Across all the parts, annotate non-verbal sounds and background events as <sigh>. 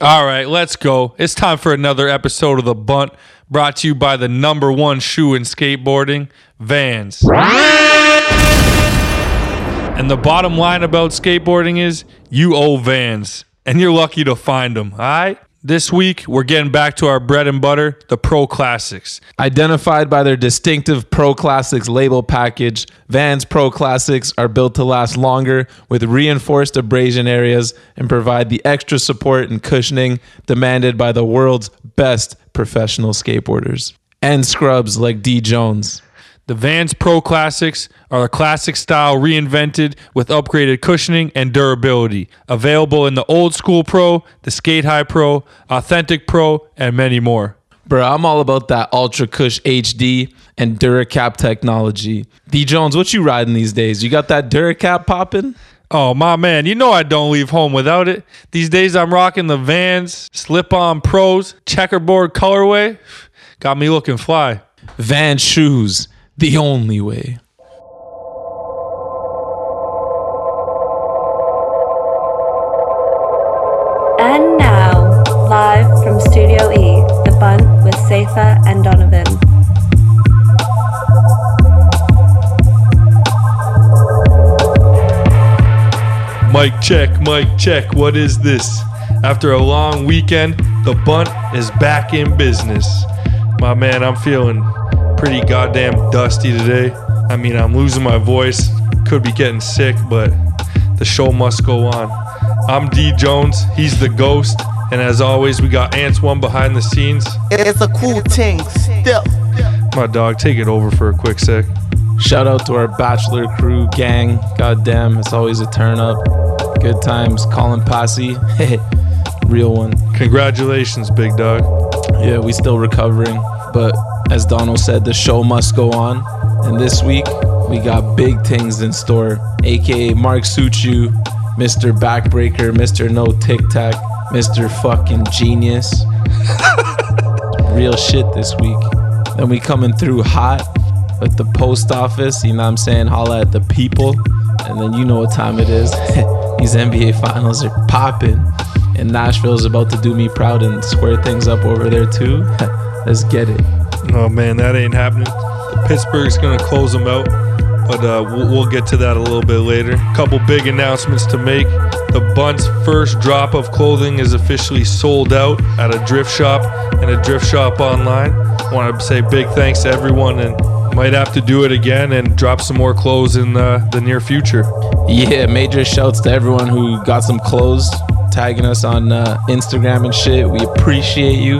All right, let's go. It's time for another episode of The Bunt, brought to you by the number one shoe in skateboarding, Vans. And the bottom line about skateboarding is you owe Vans, and you're lucky to find them, all right? This week, we're getting back to our bread and butter, the Pro Classics. Identified by their distinctive Pro Classics label package, Vans Pro Classics are built to last longer with reinforced abrasion areas and provide the extra support and cushioning demanded by the world's best professional skateboarders. And scrubs like D. Jones. The Vans Pro Classics are a classic style reinvented with upgraded cushioning and durability. Available in the old school Pro, the Skate High Pro, Authentic Pro, and many more. Bro, I'm all about that Ultra Cush HD and Duracap technology. D. Jones, what you riding these days? You got that Duracap popping? Oh my man, you know I don't leave home without it. These days I'm rocking the Vans Slip On Pros checkerboard colorway. Got me looking fly. Vans shoes, the only way. And now, live from Studio E, The Bunt with Safa and Donovan. Mic check, mic check. What is this? After a long weekend, the bunt is back in business. My man, I'm feeling pretty goddamn dusty today. I mean, I'm losing my voice, could be getting sick, but the show must go on. I'm D Jones, he's the ghost, and as always, we got Ants One behind the scenes. It's a cool thing still. My dog, take it over for a quick sec. Shout out to our bachelor crew gang. Goddamn, it's always a turn up. Good times. Colin Posse. <laughs> Real one. Congratulations, big dog. Yeah, we still recovering. But as Donald said, the show must go on. And this week, we got big things in store. AKA Mark Suciu, Mr. Backbreaker, Mr. No Tic Tac, Mr. Fucking Genius. <laughs> Real shit this week. Then we coming through hot at the post office, you know what I'm saying? Holla at the people. And then you know what time it is. <laughs> These NBA finals are popping. And Nashville's about to do me proud and square things up over there too. <laughs> Let's get it. Oh man, that ain't happening. Pittsburgh's gonna close them out, but uh, we'll, we'll get to that a little bit later. Couple big announcements to make. The Bunt's first drop of clothing is officially sold out at a drift shop and a drift shop online. Want to say big thanks to everyone and might have to do it again and drop some more clothes in the, the near future. Yeah, major shouts to everyone who got some clothes, tagging us on uh, Instagram and shit. We appreciate you.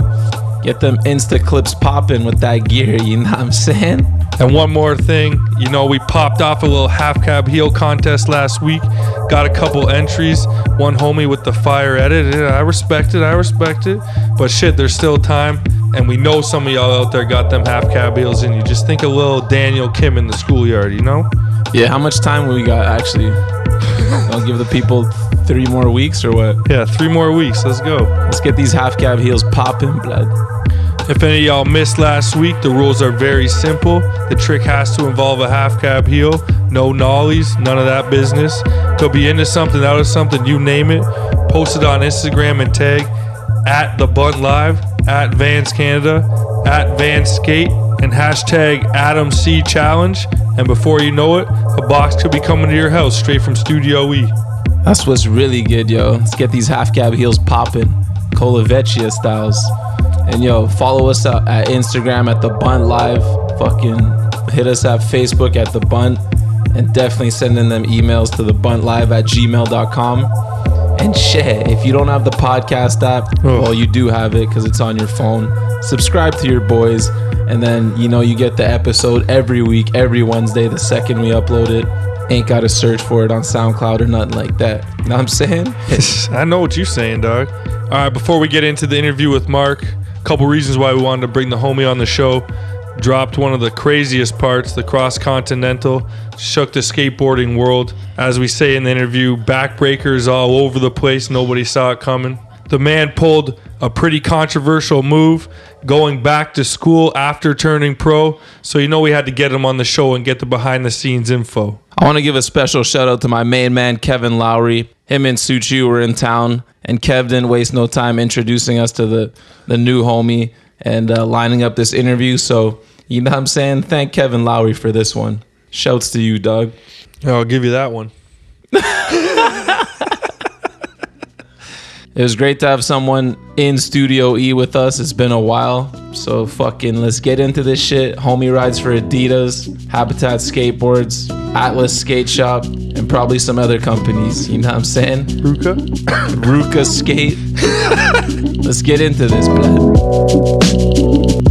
Get them Insta clips popping with that gear, you know what I'm saying? And one more thing, you know, we popped off a little half cab heel contest last week. Got a couple entries. One homie with the fire edit. I respect it. I respect it. But shit, there's still time. And we know some of y'all out there got them half cab heels in you. Just think of little Daniel Kim in the schoolyard, you know? Yeah, how much time we got actually? <laughs> I'll give the people three more weeks or what? Yeah, three more weeks. Let's go. Let's get these half cab heels popping, blood. If any of y'all missed last week, the rules are very simple. The trick has to involve a half cab heel, no nollies, none of that business. Could be into something, out of something, you name it. Post it on Instagram and tag at the Bunt Live, at Vans Canada, at Vans Skate, and hashtag Adam C Challenge. And before you know it, a box could be coming to your house straight from Studio E. That's what's really good, yo. Let's get these half cab heels popping, Colavecchia styles. And yo, follow us at, at Instagram at the Bunt Live. Fucking hit us at Facebook at the Bunt, and definitely sending them emails to the Bunt Live at gmail.com. And shit, if you don't have the podcast app, Oh. well, you do have it because it's on your phone. Subscribe to your boys, and then you know you get the episode every week, every Wednesday, the second we upload it. Ain't got to search for it on SoundCloud or nothing like that. Know what I'm saying? <laughs> I know what you're saying, dog. All right, before we get into the interview with Mark, a couple reasons why we wanted to bring the homie on the show. Dropped one of the craziest parts, the cross continental, shook the skateboarding world. As we say in the interview, backbreakers all over the place. Nobody saw it coming. The man pulled a pretty controversial move going back to school after turning pro. So, you know, we had to get him on the show and get the behind the scenes info. I want to give a special shout out to my main man, Kevin Lowry. Him and Suciu were in town, And Kev didn't waste no time introducing us to the the new homie and uh, lining up this interview. So you know what I'm saying? Thank Kevin Lowry for this one. Shouts to you, Doug. I'll give you that one. <laughs> It was great to have someone in Studio E with us. It's been a while. So fucking let's get into this shit. Homie rides for Adidas, Habitat Skateboards, Atlas Skate Shop, and probably some other companies. You know what I'm saying? Ruka? Ruka Skate. <laughs> let's get into this, blood.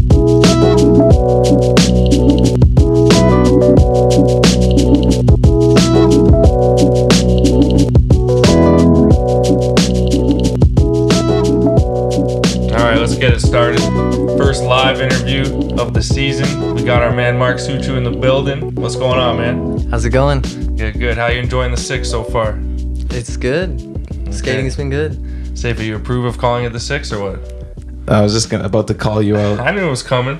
Get it started. First live interview of the season. We got our man Mark Suciu in the building. What's going on, man? How's it going? Good, good. How you enjoying the six so far? It's good. Skating's been good. Safe, you approve of calling it the six or what? I was just gonna about to call you out. <laughs> I knew it was coming.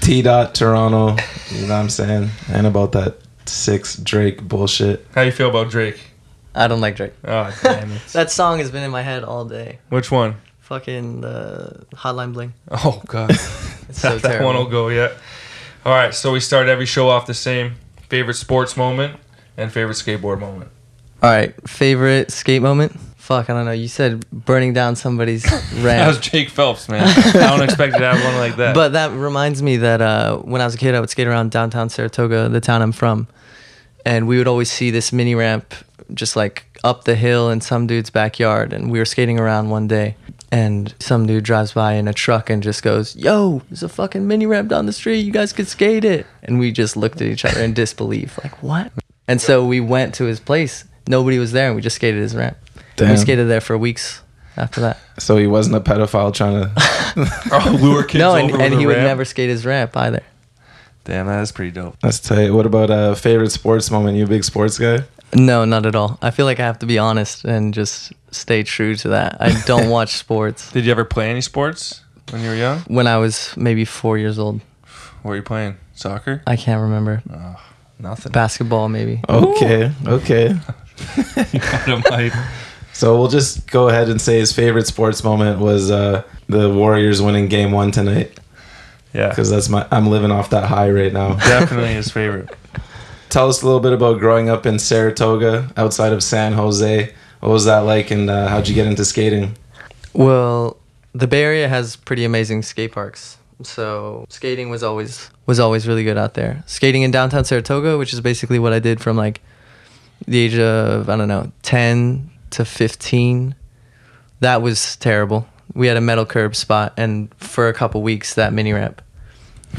T dot Toronto. You know what I'm saying? And about that six Drake bullshit. How you feel about Drake? I don't like Drake. Oh, damn it. <laughs> That song has been in my head all day. Which one? Fucking the Hotline Bling. <laughs> Oh, God. It's <laughs> so that, that one will go yet. All right, so we start every show off the same favorite sports moment and favorite skateboard moment. All right, favorite skate moment? Fuck, I don't know. You said burning down somebody's <laughs> ramp. That was. Jake Phelps, man. I don't expect to have one like that. But that reminds me that uh, when I was a kid, I would skate around downtown Saratoga, the town I'm from, and we would always see this mini ramp just like up the hill in some dude's backyard. And we were skating around one day, and some dude drives by in a truck and just goes, "Yo, there's a fucking mini ramp down the street. You guys could skate it." And we just looked at each other in disbelief, like, "What?" And so we went to his place. Nobody was there, and we just skated his ramp. And we skated there for weeks after that. So he wasn't a pedophile trying to. <laughs> oh, lure kids no, over and, with and a he would ramp? never skate his ramp either. Damn, that is pretty dope. That's tight. What about a favorite sports moment? You a big sports guy? No, not at all. I feel like I have to be honest and just stay true to that. I don't <laughs> watch sports. Did you ever play any sports when you were young? When I was maybe four years old, What were you playing? Soccer? I can't remember. Nothing. Basketball, maybe. <laughs> Okay, okay. <laughs> So we'll just go ahead and say his favorite sports moment was uh, the Warriors winning Game One tonight yeah, because that's my. I'm living off that high right now. definitely his favorite. Tell us a little bit about growing up in Saratoga, outside of San Jose. What was that like, and uh, how'd you get into skating? Well, the Bay Area has pretty amazing skate parks. So skating was always was always really good out there. Skating in downtown Saratoga, which is basically what I did from like the age of I don't know, 10 to 15. That was terrible. We had a metal curb spot and for a couple weeks that mini ramp.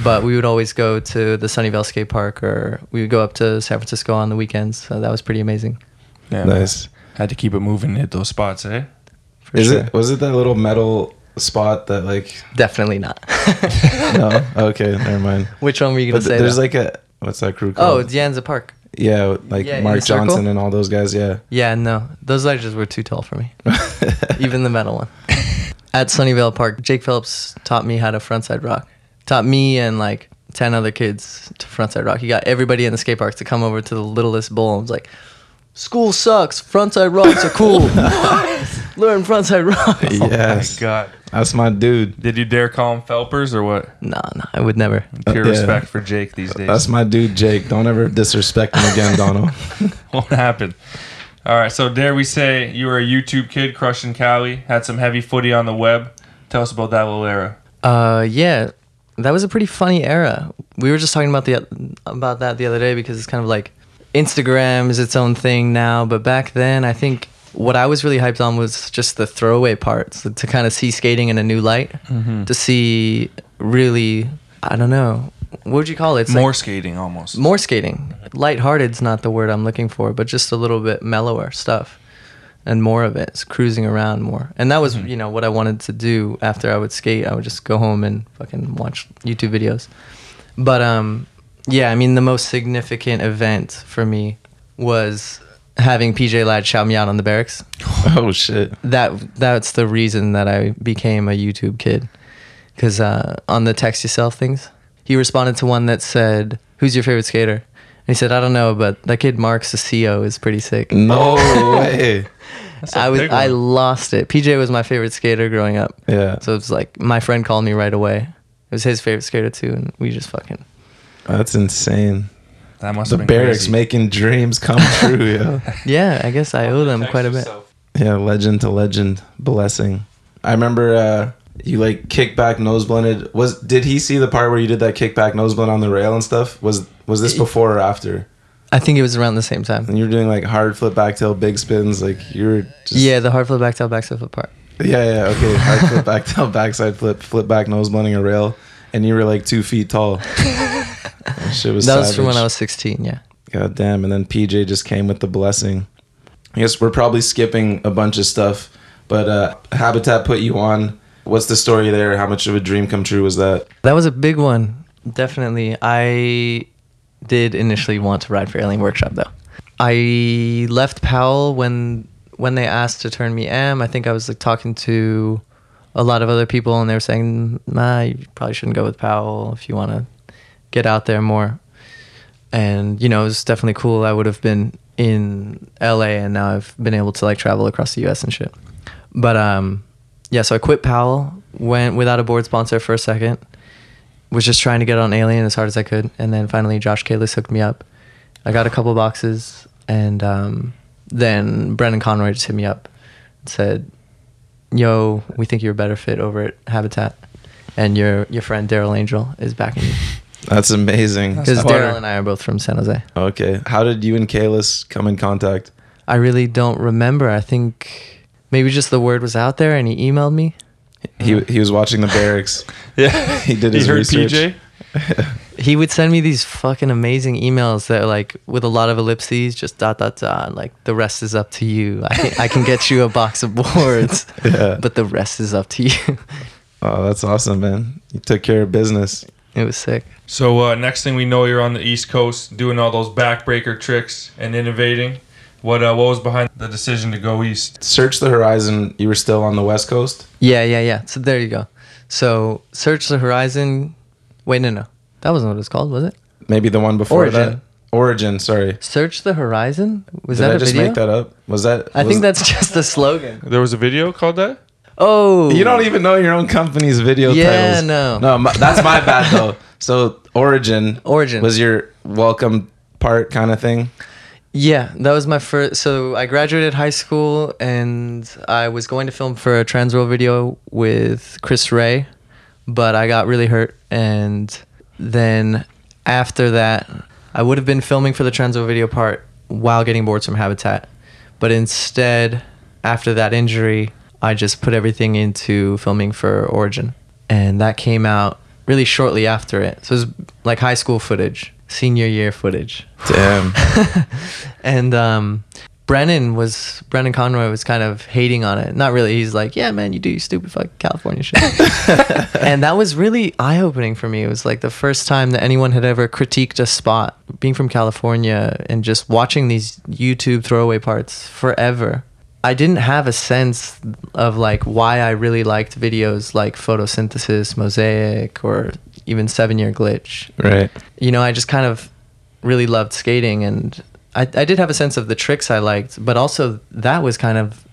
But we would always go to the Sunnyvale skate park or we would go up to San Francisco on the weekends. So that was pretty amazing. Yeah, Nice. Had to keep it moving, hit those spots, eh? For Is sure. it was it that little metal spot that like? Definitely not. <laughs> No. Okay, never mind. Which one were you gonna th- say? there's though? like a what's that crew called? Oh, called? it's Yanza Park. yeah, like Yeah, Mark the circle? Johnson and all those guys. Yeah. Yeah, no, those ledges were too tall for me. <laughs> Even the metal one. <laughs> At Sunnyvale Park, Jake Phelps taught me how to frontside rock. Taught me and like ten other kids to frontside rock. He got everybody in the skate park to come over to the littlest bowl and was like, "School sucks. Frontside rocks are cool. <laughs> <laughs> Learn frontside rock." yes, My God. that's my dude. Did you dare call him Felpers or what? Nah, nah, I would never. Pure yeah. respect for Jake these days. That's my dude, Jake. Don't ever disrespect him again, Donald. <laughs> Won't happen. All right, so dare we say you were a YouTube kid crushing Cali, had some heavy footy on the web. Tell us about that little era. Uh, yeah, that was a pretty funny era. We were just talking about the about that the other day because it's kind of like Instagram is its own thing now, but back then I think what I was really hyped on was just the throwaway parts to kind of see skating in a new light, mm-hmm. to see really I don't know what would you call it? It's More like skating almost. more skating. Lighthearted's not the word I'm looking for, but just a little bit mellower stuff and more of it. Cruising around more. And that was, you know, what I wanted to do after I would skate. I would just go home and fucking watch YouTube videos. But um yeah, I mean the most significant event for me was having PJ Ladd shout me out on the barracks. <laughs> oh shit. That that's the reason that I became a YouTube kid. Cuz uh on the text yourself things, he responded to one that said, "Who's your favorite skater?" And he said, "I don't know, but that kid Mark Suciu is pretty sick." No <laughs> way. That's a I was I lost it. PJ was my favorite skater growing up. Yeah. So it's like my friend called me right away. It was his favorite skater too, and we just fucking That's insane. That must The barracks crazy. making dreams come <laughs> true, yo. yeah. I guess I owe them quite a bit. Yeah, legend to legend, blessing. I remember uh, you like kickback nose blended. Was did he see the part where you did that kickback nose blend on the rail and stuff? Was was this before or after? I think it was around the same time. And you were doing like hard flip back tail big spins, like you were just Yeah, the hard flip back tail back flip part. yeah yeah okay hard flip <laughs> back tail backside flip flip back nose blending a rail, and you were like two feet tall. <laughs> That shit was That was from when. I was 16. Yeah. God damn. And then PJ just came with the blessing. I guess we're probably skipping a bunch of stuff, but uh, Habitat put you on. What's the story there? How much of a dream come true was that? That was a big one. Definitely. I did initially want to ride for Alien Workshop though. I left Powell when when they asked to turn me am. I think I was like talking to a lot of other people and they were saying, "Nah, you probably shouldn't go with Powell if you want to get out there more." And you know, it was definitely cool. I would have been in LA and now I've been able to like travel across the US and shit. But um yeah, so I quit Powell, went without a board sponsor for a second was just trying to get on Alien as hard as I could, and then finally Josh Kalis hooked me up. I got a couple boxes, and um, then Brennan Conroy just hit me up and said, "Yo, we think you're a better fit over at Habitat, and your your friend Daryl Angel is backing <laughs> you That's amazing. because Daryl and I are both from San Jose." Okay. How did you and Kalis come in contact? I really don't remember. I think maybe just the word was out there, and he emailed me. He he was watching the barracks. <laughs> Yeah, <laughs> He did his He his heard research. PJ. <laughs> he would send me these fucking amazing emails that are like with a lot of ellipses, just dot dot dot. and, Like the rest is up to you. I can, I can get you a box of boards, Yeah. but the rest is up to you. Oh, that's awesome, man. You took care of business. it was sick. So uh, next thing we know, you're on the East Coast doing all those backbreaker tricks and innovating. What uh, what was behind the decision to go east? Search the horizon. You were still on the west coast. Yeah, yeah, yeah. So there you go. So search the horizon. Wait, no, no, that wasn't what it was called, was it? Maybe the one before Origin. that. Origin. Sorry. Search the horizon. Was that a video? Did that I a just video? make that up? Was that? I was- think that's <laughs> just the slogan. There was a video called that. Oh, You don't even know your own company's video Yeah, titles. no. No, my, that's my bad though. So Origin. <laughs> Origin. was your welcome part kind of thing. Yeah, that was my first. So I graduated high school and I was going to film for a trans Transworld video with Chris Ray, but I got really hurt. And then after that, I would have been filming for the trans Transworld video part while getting boards from Habitat. But instead, after that injury, I just put everything into filming for Origin. And that came out really shortly after it. So it was like high school footage, senior year footage Damn. <laughs> and um, Brennan was Brennan Conroy was kind of hating on it. Not really. He's like, "Yeah, man, you do your stupid fucking California shit," <laughs> and that was really eye opening for me. It was like the first time that anyone had ever critiqued a spot. Being from California and just watching these YouTube throwaway parts forever. I didn't have a sense of like why I really liked videos like photosynthesis, mosaic, or even seven year glitch right. you know, I just kind of really loved skating and I, I did have a sense of the tricks I liked, but also that was kind of,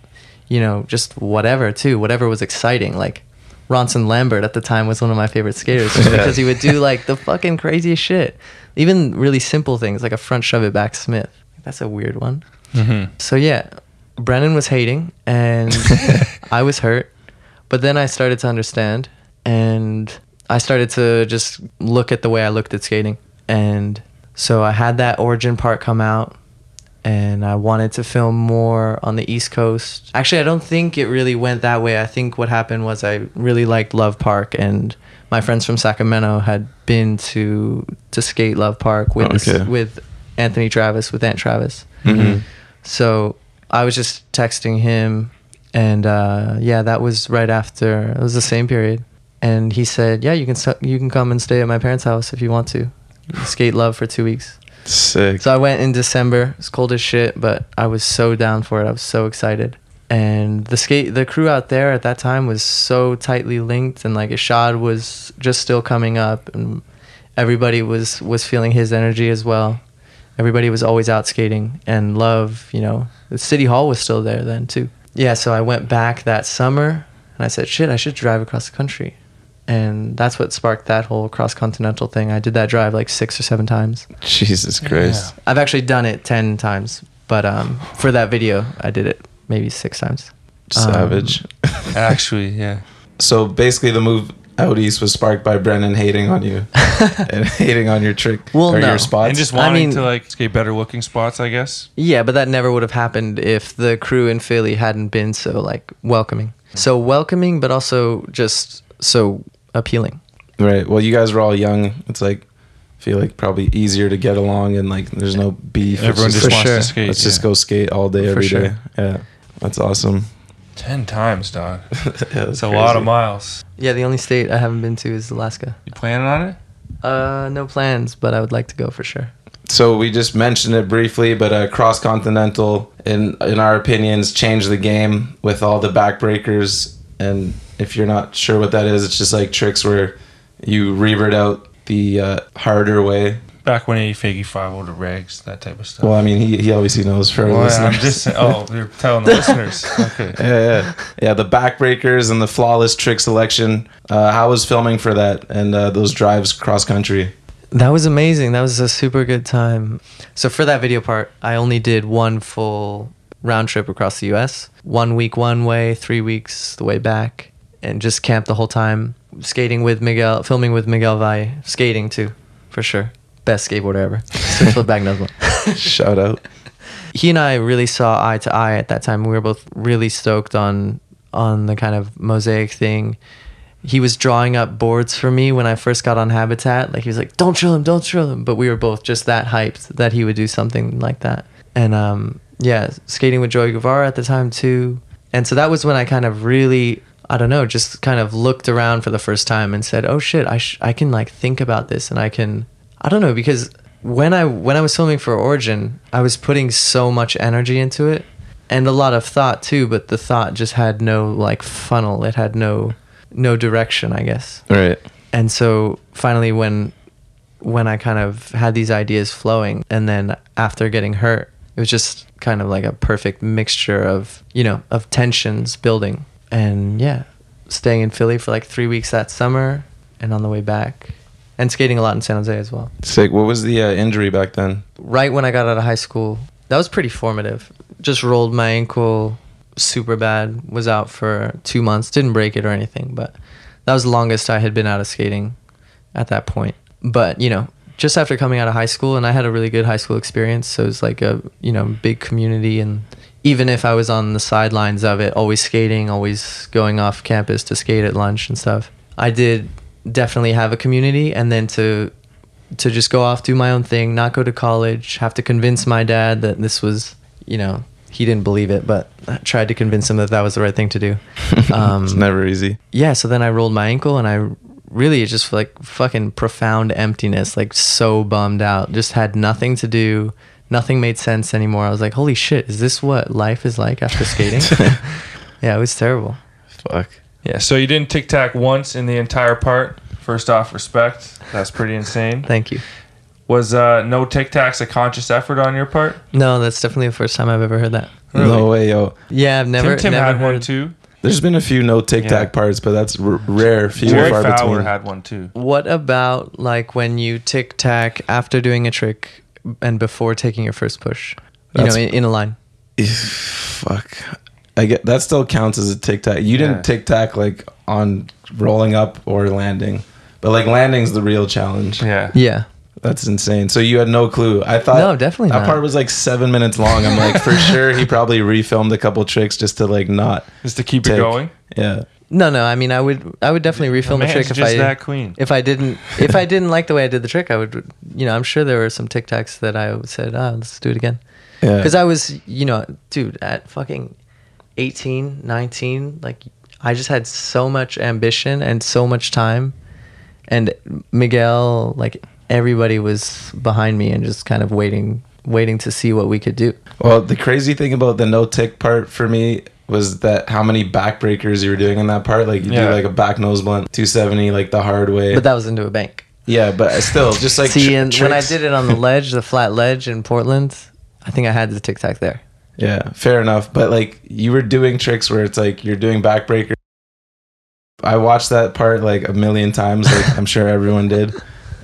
you know, just whatever too, whatever was exciting. Like Ronson Lambert at the time was one of my favorite skaters <laughs> just because he would do like the fucking craziest shit. Even really simple things like a front shove it back Smith. That's a weird one. Mm-hmm. So yeah, Brennan was hating and <laughs> I was hurt. But then I started to understand and I started to just look at the way I looked at skating. And so I had that origin part come out and I wanted to film more on the East Coast. Actually, I don't think it really went that way. I think what happened was I really liked Love Park and my friends from Sacramento had been to to skate Love Park with this- Okay. with Anthony Travis with Ant Travis. Mhm. So I was just texting him, and uh, yeah, that was right after. It was the same period, and he said, "Yeah, you can st- you can come and stay at my parents' house if you want to, skate love for two weeks." Sick. So I went in December. It's cold as shit, but I was so down for it. I was so excited. And the skate, the crew out there at that time was so tightly linked, and like Ishod was just still coming up, and everybody was was feeling his energy as well. Everybody was always out skating, and love, you know, the city hall was still there then too. yeah, so I went back that summer and I said, shit, I should drive across the country. And that's what sparked that whole cross continental thing. I did that drive like six or seven times. Jesus Christ. I've actually done it 10 times, but um, for that video, I did it maybe six times. Savage. <laughs> Actually, yeah. so basically, the move out east was sparked by Brennan hating on you <laughs> and hating on your trick Well, or no. your spots. And just I wanting mean- to like skate better looking spots, I guess. Yeah, but that never would have happened if the crew in Philly hadn't been so like welcoming. So welcoming, but also just so appealing. right. Well, you guys were all young. It's like I feel like probably easier to get along and like there's no beef. Everyone just For wants sure. to skate. let's just go skate all day For every day. sure. Yeah, that's awesome. ten times, dog. <laughs> yeah, It's a lot of miles. Yeah, the only state I haven't been to is Alaska. You planning on it? Uh, no plans, but I would like to go for sure. So we just mentioned it briefly, but uh, cross continental, in in our opinions, changed the game with all the backbreakers. And if you're not sure what that is, it's just like tricks where you revert out the uh, harder way. Back when he figgy five over the regs, that type of stuff. Well, I mean, he, he obviously knows for our Well, listeners. I'm just saying. Oh, you're telling the <laughs> listeners. Okay. yeah, yeah, yeah. The backbreakers and the flawless trick selection. Uh, how was filming for that and uh, those drives cross country? That was amazing. That was a super good time. So for that video part, I only did one full round trip across the U.S. One week one way, three weeks the way back, and just camped the whole time. Skating with Miguel, filming with Miguel Valle, skating too, for sure. Best skateboarder ever. <laughs> Switch flip back nose one. Shout out. he and I really saw eye to eye at that time. We were both really stoked on on the kind of mosaic thing. He was drawing up boards for me when I first got on Habitat. Like he was like, "Don't drill him, don't drill him." But we were both just that hyped that he would do something like that. And um, yeah, skating with Joey Guevara at the time too. And so that was when I kind of really, I don't know, just kind of looked around for the first time and said, "Oh shit, I sh- I can like think about this and I can, I don't know, because when I when I was filming for Origin, I was putting so much energy into it and a lot of thought too, but the thought just had no like funnel. It had no no direction, I guess. Right. And so finally when when I kind of had these ideas flowing and then after getting hurt, it was just kind of like a perfect mixture of, you know, of tensions building. And yeah, staying in Philly for like 3 weeks that summer and on the way back and skating a lot in San Jose as well Sick. What was the uh, injury back then? right when I got out of high school. That was pretty formative. Just rolled my ankle super bad. Was out for two months. Didn't break it or anything, but that was the longest I had been out of skating at that point. But you know, just after coming out of high school, and I had a really good high school experience, so it was like a you know big community, and even if I was on the sidelines of it, always skating, always going off campus to skate at lunch and stuff, I did definitely have a community, and then to to just go off, do my own thing, not go to college, have to convince my dad that this was, you know, he didn't believe it, but I tried to convince him that that was the right thing to do. <laughs> Um, it's never easy. yeah, so then I rolled my ankle and I really just like fucking profound emptiness, like so bummed out, just had nothing to do. Nothing made sense anymore. I was like, holy shit, is this what life is like after skating? <laughs> yeah, it was terrible. Fuck. Yeah. So you didn't tic tac once in the entire part. First off, respect. That's pretty insane. Thank you. Was uh, no tic tacs a conscious effort on your part? No, that's definitely the first time I've ever heard that. No way, yo. Yeah, I've never. Tim Tim never had heard, one too. There's been a few no tic tac Yeah. parts, but that's r- rare, few Jerry and far Fowler between. had one too. What about like when you tic tac after doing a trick and before taking your first push? You That's- know, in, in a line. Fuck. I get that still counts as a tic tac. You Yeah. didn't tic tac like on rolling up or landing, but like landing's the real challenge. Yeah. Yeah. That's insane. So you had no clue. I thought No, definitely that not. part was like seven minutes long. I'm like, for <laughs> sure he probably refilmed a couple tricks just to like not Just to keep take. it going. Yeah. No, no. I mean, I would, I would definitely refilm the man's trick if just I, that clean. if I didn't, if I didn't like the way I did the trick, I would, you know, I'm sure there were some tic tacs that I said, ah, let's do it again. Yeah. Because I was, you know, dude, at fucking 18, 19, like I just had so much ambition and so much time. And Miguel, like everybody was behind me and just kind of waiting, waiting to see what we could do. Well, the crazy thing about the no tick part for me was that how many backbreakers you were doing in that part. Like you Yeah. do like a back nose blunt, 270, like the hard way. But that was into a bank. yeah, but still, just like see, tr- and when I did it on the <laughs> ledge, the flat ledge in Portland, I think I had the tic tac there. Yeah, fair enough. But like you were doing tricks where it's like you're doing backbreaker. I watched that part like a million times. Like I'm sure everyone did,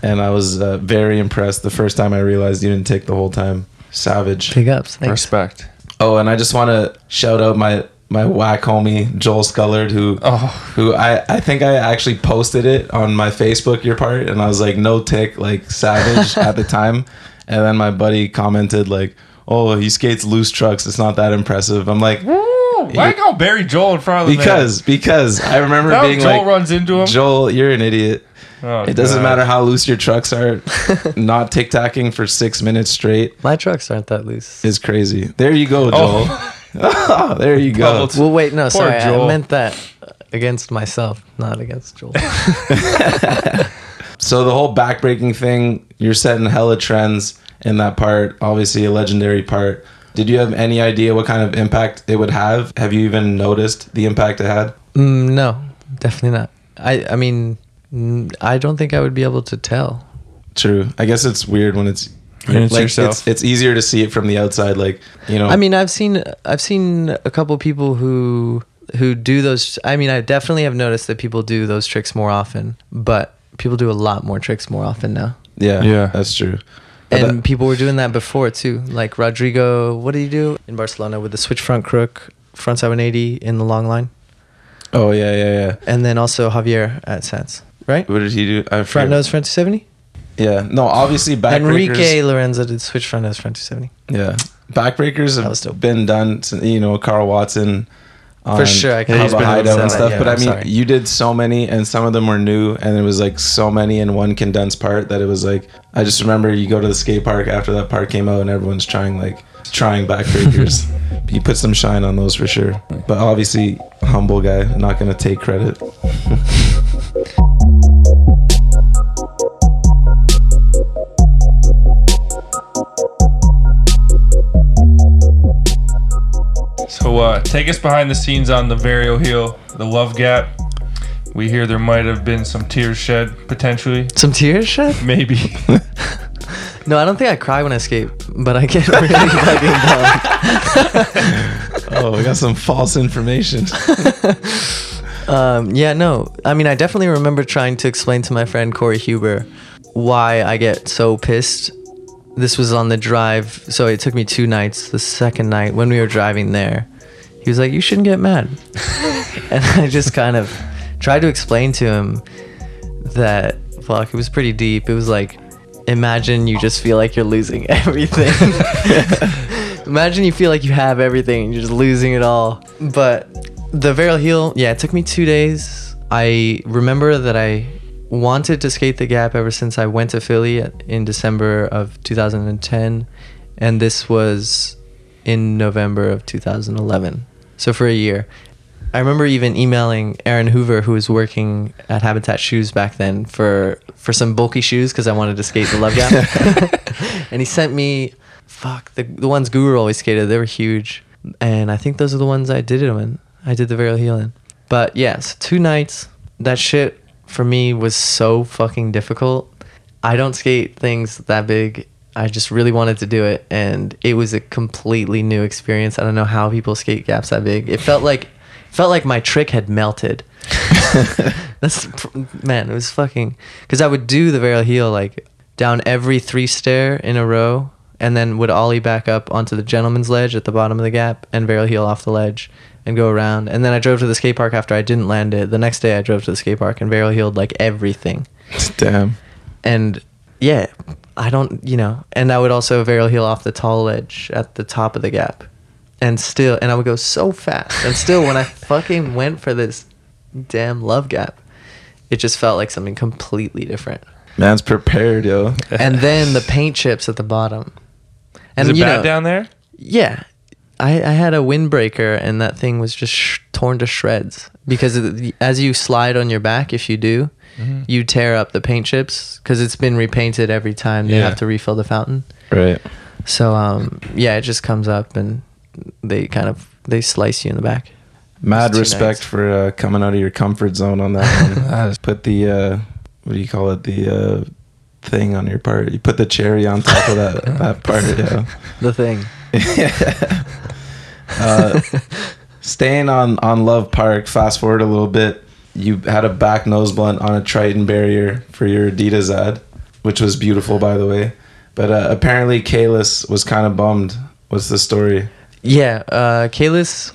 and I was uh, very impressed the first time I realized you didn't take the whole time. Savage. Big ups. Thanks. Respect. Oh, and I just want to shout out my my whack homie Joel Scullard who Oh, who I I think I actually posted it on my Facebook your part and I was like no tick like savage at the <laughs> time and then my buddy commented like oh he skates loose trucks it's not that impressive I'm like why go bury Joel in front of the because because I remember man? Now being Joel like runs into him. Joel you're an idiot Oh, it doesn't God. matter how loose your trucks are <laughs> not tic tacking for six minutes straight My trucks aren't that loose. is crazy there you go Joel Oh. <laughs> <laughs> there you go Double t- Well, wait, no, sorry. Joel. I meant that against myself, not against Joel. <laughs> <laughs> So the whole backbreaking thing, you're setting hella trends in that part. Obviously, a legendary part. Did you have any idea what kind of impact it would have? Have you even noticed the impact it had? Mm, no, definitely not. I, I mean, I don't think I would be able to tell. True. I guess it's weird when it's When it's like yourself. it's it's easier to see it from the outside. Like you know. I mean, I've seen I've seen a couple people who who do those. I mean, I definitely have noticed that people do those tricks more often, but people do a lot more tricks more often now. yeah, Yeah. that's true. But And that- people were doing that before too. Like Rodrigo, what did he do in Barcelona with the switch front crook, front 780 in the long line, oh yeah, yeah, yeah. and then also Javier at Sets, right? What did he do? I Front nose front 270. Yeah. No, obviously <laughs> backbreakers. Enrique Lorenzo did switch front as front 270. Yeah, backbreakers have been done. since, You know, Carl Watson. For sure, I I couldn't Hubba been Hideout doing and stuff. yeah, but I mean, sorry. you did so many, and some of them were new, and it was like so many in one condensed part that it was like I just remember you go to the skate park after that part came out, and everyone's trying like trying backbreakers. <laughs> you put some shine on those for sure. But obviously, humble guy, not gonna take credit. <laughs> So uh, take us behind the scenes on the Varial Heel, the Love Gap. We hear there might have been some tears shed potentially, Some tears shed? <laughs> maybe. <laughs> No, I don't think I cry when I skate, but I get really <laughs> fucking dumb. Oh, we got some false information. Um, yeah, no. I mean, I definitely remember trying to explain to my friend Corey Huber why I get so pissed. This was on the drive, so it took me two nights. The second night, when we were driving there, he was like, "You shouldn't get mad," <laughs> and I just kind of tried to explain to him that fuck, it was pretty deep. It was like, imagine you just feel like you're losing <laughs> everything. <laughs> imagine you feel like you have everything and you're just losing it all. But the Varial Heel, yeah, it took me two days. I remember that I wanted to skate the gap ever since I went to Philly in December of 2010, and this was in November of 2011. So for a year. I remember even emailing Aaron Hoover, who was working at Habitat Shoes back then, for for some bulky shoes because I wanted to skate the Love Gap, <laughs> and he sent me, fuck the the ones Guru always skated. They were huge, and I think those are the ones I did it in. I did the Varial Heel in. But yes, two nights. That shit for me was so fucking difficult. I don't skate things that big. I just really wanted to do it, and it was a completely new experience. I don't know how people skate gaps that big. It felt like felt like my trick had melted. <laughs> That's man, it was fucking because I would do the varial heel like down every three stair in a row, and then would ollie back up onto the gentleman's ledge at the bottom of the gap and varial heel off the ledge and go around. And then I drove to the skate park after I didn't land it. The next day I drove to the skate park and varial heeled like everything <laughs> Damn. and yeah, I don't, you know, and I would also varial heel off the tall ledge at the top of the gap, and still, and I would go so fast, and still, when I <laughs> fucking went for this damn love gap, it just felt like something completely different. Man's prepared, yo. And then the <laughs> paint chips at the bottom, and Is it you bad know, down there? yeah, I, I had a windbreaker and that thing was just sh- torn to shreds because the, as you slide on your back, if you do, Mm-hmm. you tear up the paint chips because it's been repainted every time they Yeah. have to refill the fountain. Right. So um, yeah, it just comes up and they kind of they slice you in the back. Mad respect nice. for uh, coming out of your comfort zone on that one. <laughs> That is- put the uh, what do you call it? The uh, thing on your part. You put the cherry on top of that <laughs> that part. Yeah. The thing. <laughs> Uh, staying on on Love Park. Fast forward a little bit. You had a back nose blunt on a Triton barrier for your Adidas ad, which was beautiful, by the way. But uh, apparently, Kalis was kind of bummed. What's the story? Yeah, uh, Kalis.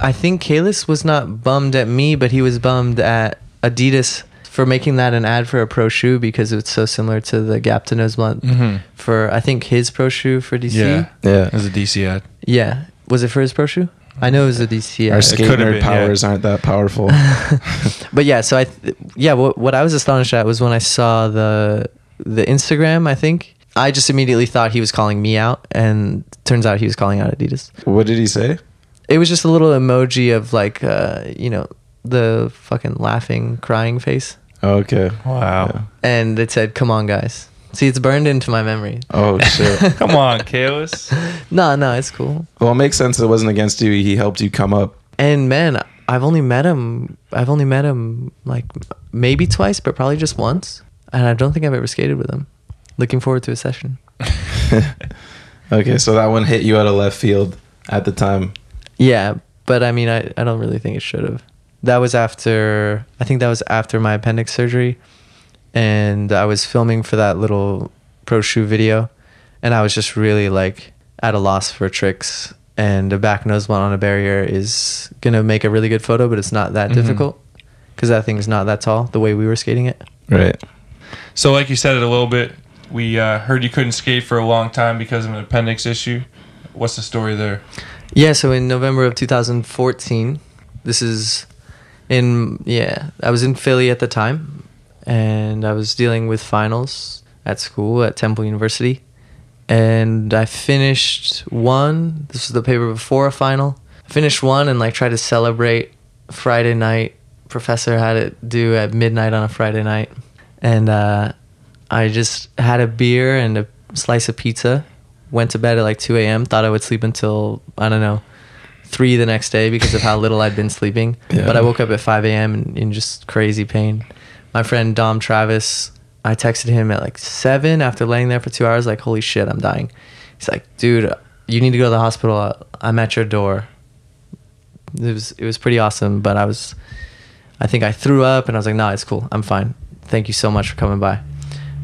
I think Kalis was not bummed at me, but he was bummed at Adidas for making that an ad for a pro shoe because it's so similar to the Gap to Nose Blunt Mm-hmm. for I think his pro shoe for DC. Yeah. Yeah. As a DC ad. Yeah. Was it for his pro shoe? I know it was a DC Our ad. skate could've nerd been, yeah. powers aren't that powerful. <laughs> but yeah, so I, th- yeah, what, what I was astonished at was when I saw the the Instagram. I think I just immediately thought he was calling me out, and turns out he was calling out Adidas. what did he say? It was just a little emoji of like, uh, you know, the fucking laughing, crying face, Oh, okay. Wow. Yeah. and it said, "Come on, guys." See, it's burned into my memory. Oh shit. <laughs> Come on, Kalis. No, no, it's cool. well, it makes sense. It wasn't against you. He helped you come up. And man, I've only met him. I've only met him like maybe twice, but probably just once. And I don't think I've ever skated with him. Looking forward to a session. <laughs> Okay, so that one hit you out of left field at the time. Yeah, but I mean, I, I don't really think it should have. That was after, I think that was after my appendix surgery. And I was filming for that little pro shoe video. And I was just really like at a loss for tricks. And a back nose blunt on a barrier is going to make a really good photo, but it's not that Mhm. difficult because that thing's not that tall the way we were skating it. Right. So, like you said it a little bit, we uh, heard you couldn't skate for a long time because of an appendix issue. What's the story there? Yeah, so in November of 2014, this is in yeah, I was in Philly at the time and I was dealing with finals at school at Temple University. And I finished one. This was the paper before a final. I finished one and like tried to celebrate Friday night. Professor had it due at midnight on a Friday night. And uh, I just had a beer and a slice of pizza. Went to bed at like 2 a.m. Thought I would sleep until, I don't know, 3 the next day because of how little I'd been sleeping. Yeah. But I woke up at 5 a.m. in, in just crazy pain. My friend Dom Travis, I texted him at like 7 after laying there for two hours, like, holy shit, I'm dying. He's like, dude, you need to go to the hospital. I'm at your door. It was, it was pretty awesome, but I was, I think I threw up and I was like, nah, it's cool. I'm fine. Thank you so much for coming by.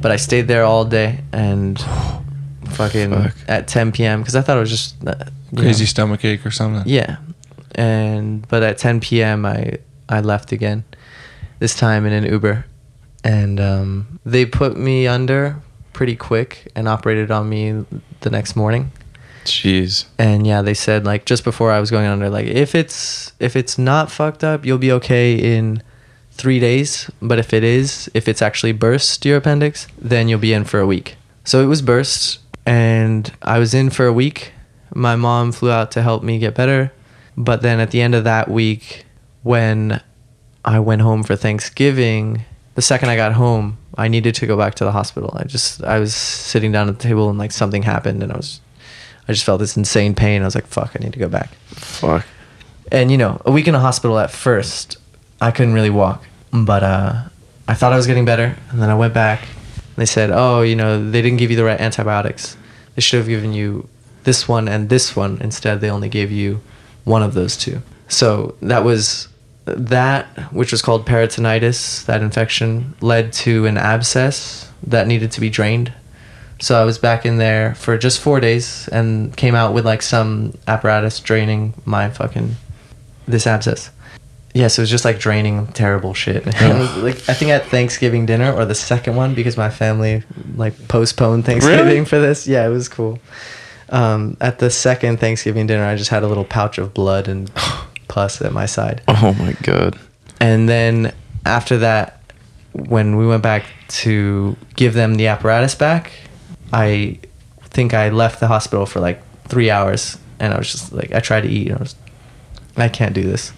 But I stayed there all day and <sighs> fucking Fuck. at 10 p.m. because I thought it was just uh, Crazy know, stomach ache or something? yeah, and but at 10 p.m. I I left again, this time in an Uber, and um, they put me under pretty quick and operated on me the next morning. Jeez. And yeah, they said like just before I was going under, like if it's if it's not fucked up, you'll be okay in three days. But if it is, if it's actually burst your appendix, then you'll be in for a week. So it was burst, and I was in for a week. My mom flew out to help me get better, but then at the end of that week, when I went home for Thanksgiving, the second I got home, I needed to go back to the hospital. I just I was sitting down at the table and like something happened, and I was I just felt this insane pain. I was like, fuck, I need to go back. Fuck. And you know, a week in a hospital at first, I couldn't really walk, but uh, I thought I was getting better, and then I went back. They said, oh, you know, they didn't give you the right antibiotics. They should have given you this one and this one. Instead, they only gave you one of those two. So that was that, which was called peritonitis. That infection led to an abscess that needed to be drained. So I was back in there for just four days and came out with like some apparatus draining my fucking this abscess. Yes, it was just like draining terrible shit. <laughs> like I think at Thanksgiving dinner or the second one because my family like postponed Thanksgiving Really? for this. Yeah, it was cool. Um, at the second Thanksgiving dinner, I just had a little pouch of blood and <laughs> pus at my side. <laughs> Oh my god. And then after that, when we went back to give them the apparatus back, I think I left the hospital for like three hours, and I was just like, I tried to eat, and I was, I can't do this.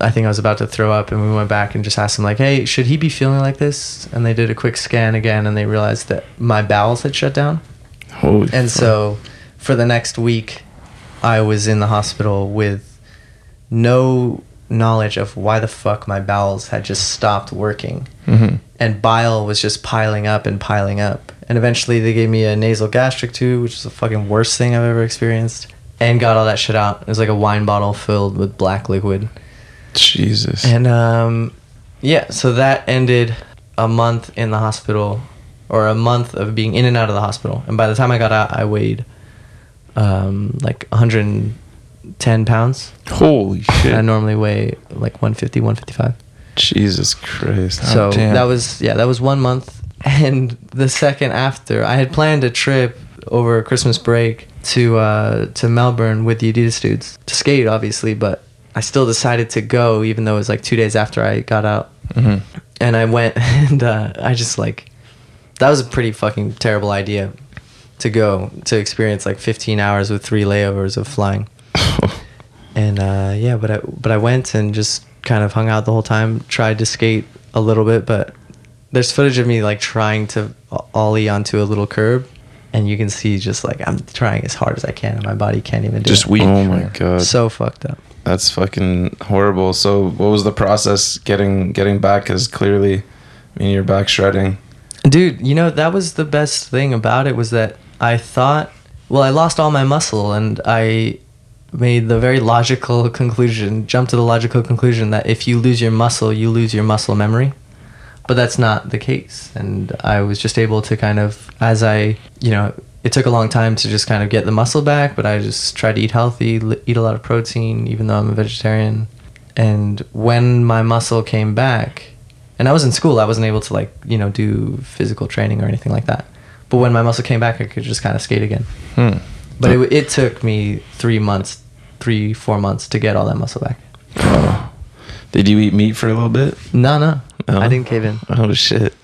I think I was about to throw up, and we went back and just asked them like, "Hey, should he be feeling like this?" And they did a quick scan again, and they realized that my bowels had shut down. Holy And fuck. so for the next week, I was in the hospital with no knowledge of why the fuck my bowels had just stopped working. Mhm. And bile was just piling up and piling up. And eventually they gave me a nasal gastric tube, which is the fucking worst thing I've ever experienced. and got all that shit out. It was like a wine bottle filled with black liquid. Jesus. And um, yeah, so that ended a month in the hospital, or a month of being in and out of the hospital. And by the time I got out, I weighed um, like 110 pounds. Holy shit. I normally weigh like 150, 155. Jesus Christ. so damn. that was yeah, that was one month. <laughs> And the second after, I had planned a trip over Christmas break to uh, to Melbourne with the Adidas dudes to skate, obviously, but I still decided to go, even though it was like two days after I got out. Mhm. And I went, <laughs> and uh, I just like that was a pretty fucking terrible idea to go to experience like 15 hours with three layovers of flying. <laughs> and uh, yeah, but I but I went and just kind of hung out the whole time. Tried to skate a little bit, but there's footage of me like trying to ollie onto a little curb, and you can see just like I'm trying as hard as I can, and my body can't even do Just it. weak. Oh my god. So fucked up. That's fucking horrible. So, what was the process getting getting back? Because clearly, I mean, you're back shredding. Dude, you know that was the best thing about it was that I thought, well, I lost all my muscle, and I made the very logical conclusion, jumped to the logical conclusion that if you lose your muscle, you lose your muscle memory. But that's not the case, and I was just able to kind of, as I, you know, it took a long time to just kind of get the muscle back, but I just tried to eat healthy, eat a lot of protein, even though I'm a vegetarian. And when my muscle came back, and I was in school, I wasn't able to like you know do physical training or anything like that. But when my muscle came back, I could just kind of skate again. Hmm. But it, it took me three months, three four months to get all that muscle back. Oh. Did you eat meat for a little bit? No, no, No? I didn't cave in. Oh shit.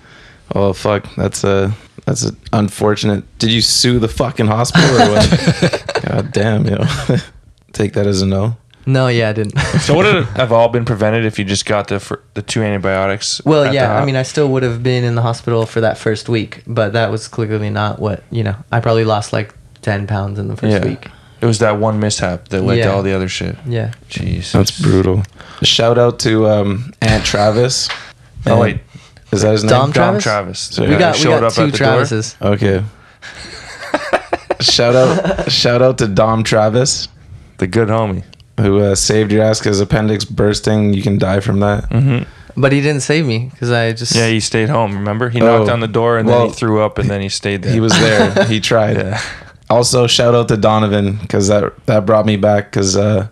Oh fuck. That's a that's a unfortunate. Did you sue the fucking hospital or what? <laughs> God damn, yo. <laughs> Take that as a no. No, yeah, I didn't. <laughs> So would it have all been prevented if you just got the fir- the two antibiotics? well, the yeah, I hop- mean, I still would have been in the hospital for that first week, but that was clearly not what you know. I probably lost like ten pounds in the first Yeah. week. It was that one mishap that led to Yeah. all the other shit. Yeah. Jeez, That's brutal. Shout out to um, Aunt Travis. Oh wait, is that his name? Dom Dom Travis? Travis. So we Yeah, got we showed got up two at the door. Travises. Okay. shout out, shout out to Dom Travis, the good homie. who uh, saved your ass because appendix bursting. You can die from that. hmm But he didn't save me because I just Yeah, he stayed home. Remember, he Oh, knocked on the door and then well, he threw up and then he stayed there. He was there. <laughs> he tried. Yeah. Also, shout out to Donovan because that that brought me back because uh,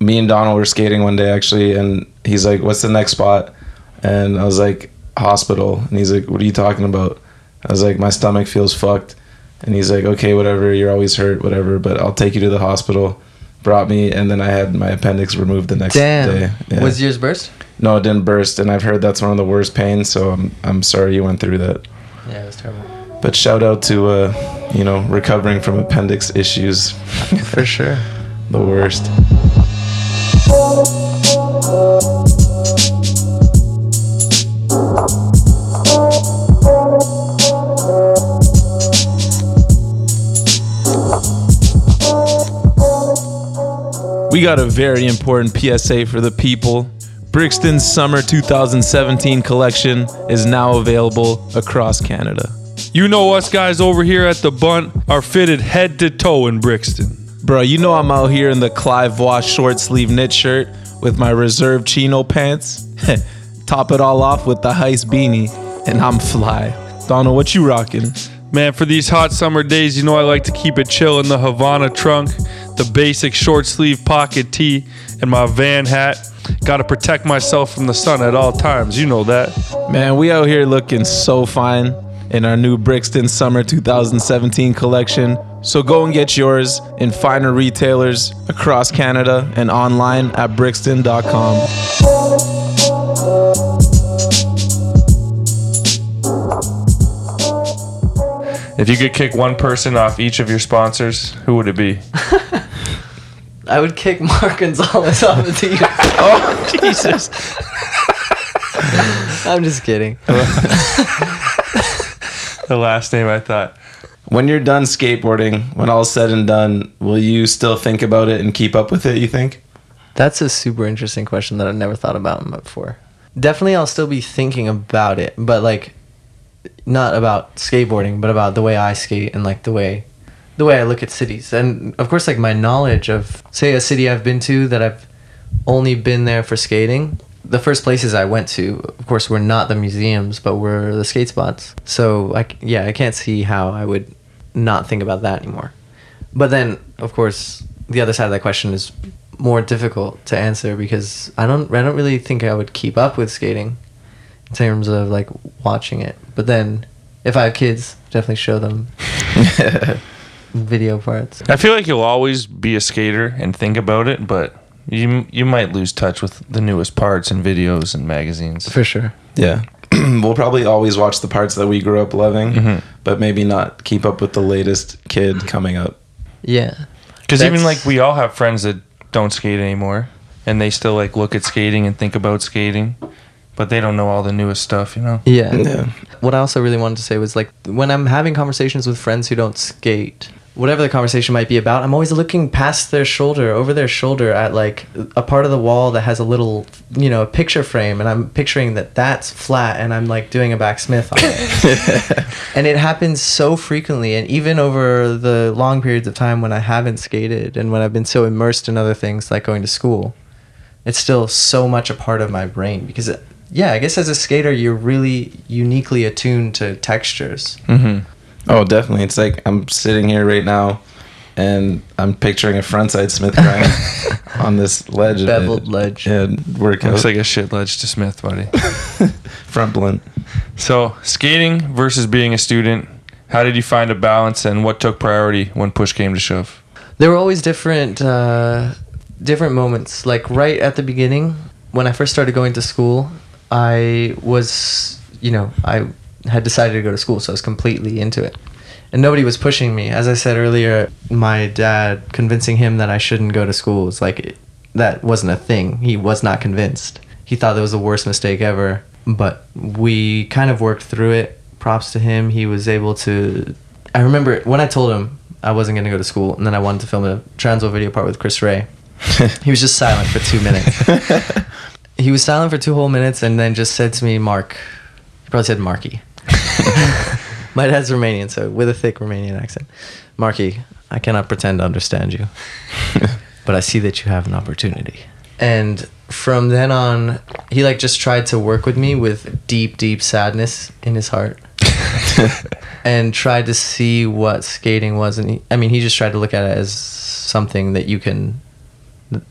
me and Donald were skating one day actually, and he's like, "What's the next spot?" And I was like, "Hospital." And he's like, "What are you talking about?" I was like, "My stomach feels fucked." And he's like, "Okay, whatever. You're always hurt, whatever. But I'll take you to the hospital." Brought me, and then I had my appendix removed the next damn. day. Yeah. Was yours burst? no, it didn't burst, and I've heard that's one of the worst pains. So I'm I'm sorry you went through that. Yeah, it was terrible. But shout out to uh, you know recovering from appendix issues. <laughs> For sure. <laughs> the worst. We got a very important PSA for the people. Brixton's summer 2017 collection is now available across Canada. You know us guys over here at the Bunt are fitted head to toe in Brixton. Bro, you know I'm out here in the Clive Wash short sleeve knit shirt with my reserve chino pants. <laughs> Top it all off with the heist beanie, and I'm fly. Donald, what you rocking? Man, for these hot summer days, you know I like to keep it chill in the Havana trunk, the basic short sleeve pocket tee, and my van hat. Gotta protect myself from the sun at all times, you know that. Man, we out here looking so fine in our new Brixton Summer 2017 collection. So go and get yours in finer retailers across Canada and online at brixton.com. If you could kick one person off each of your sponsors, who would it be? <laughs> I would kick Mark Gonzalez off the team. <laughs> oh <laughs> Jesus! I'm just kidding. The last name I thought. When you're done skateboarding, when all's said and done, will you still think about it and keep up with it, you think? That's a super interesting question that I've never thought about before. Definitely, I'll still be thinking about it, but like, not about skateboarding, but about the way I skate and like the way the way I look at cities, and of course, like my knowledge of say a city I've been to that I've only been there for skating. The first places I went to, of course, were not the museums, but were the skate spots. So I c- yeah, I can't see how I would not think about that anymore. But then, of course, the other side of that question is more difficult to answer because I don't I don't really think I would keep up with skating in terms of like watching it. But then if I have kids, definitely show them <laughs> video parts. I feel like you'll always be a skater and think about it, but you you might lose touch with the newest parts and videos and magazines. For sure. Yeah. <clears throat> we'll probably always watch the parts that we grew up loving, Mm-hmm. but maybe not keep up with the latest kid coming up. Yeah. Because even like we all have friends that don't skate anymore, and they still like look at skating and think about skating, but they don't know all the newest stuff. You know. Yeah. Yeah. What I also really wanted to say was like when I'm having conversations with friends who don't skate, whatever the conversation might be about, I'm always looking past their shoulder, over their shoulder at like a part of the wall that has a little, you know, a picture frame and I'm picturing that that's flat and I'm like doing a backsmith on it. <laughs> and it happens so frequently and even over the long periods of time when I haven't skated and when I've been so immersed in other things like going to school it's still so much a part of my brain because uh, yeah i guess as a skater you're really uniquely attuned to textures Mm-hmm. Oh, definitely. It's like I'm sitting here right now and I'm picturing a frontside Smith grind <laughs> on this ledge. and Beveled it- ledge. Yeah, workout. Looks like a shit ledge to Smith, buddy. <laughs> front blunt. so skating versus being a student. How did you find a balance, and what took priority when push came to shove? there were always different uh, different moments like right at the beginning when i first started going to school i was you know i had decided to go to school so i was completely into it. And nobody was pushing me. As i said earlier my dad convincing him that i shouldn't go to school was like it, that wasn't a thing. He was not convinced. He thought that was the worst mistake ever. But we kind of worked through it. Props to him. He was able to i remember when i told him i wasn't going to go to school and then i wanted to film a transworld video part with chris ray <laughs> he was just silent for two minutes. <laughs> He was silent for two whole minutes and then just said to me mark he probably said marky <laughs> my dad's romanian so with a thick romanian accent marky i cannot pretend to understand you <laughs> but I see that you have an opportunity. And from then on, he like just tried to work with me with deep, deep sadness in his heart. <laughs> and tried to see what skating was and he, I mean he just tried to look at it as something that you can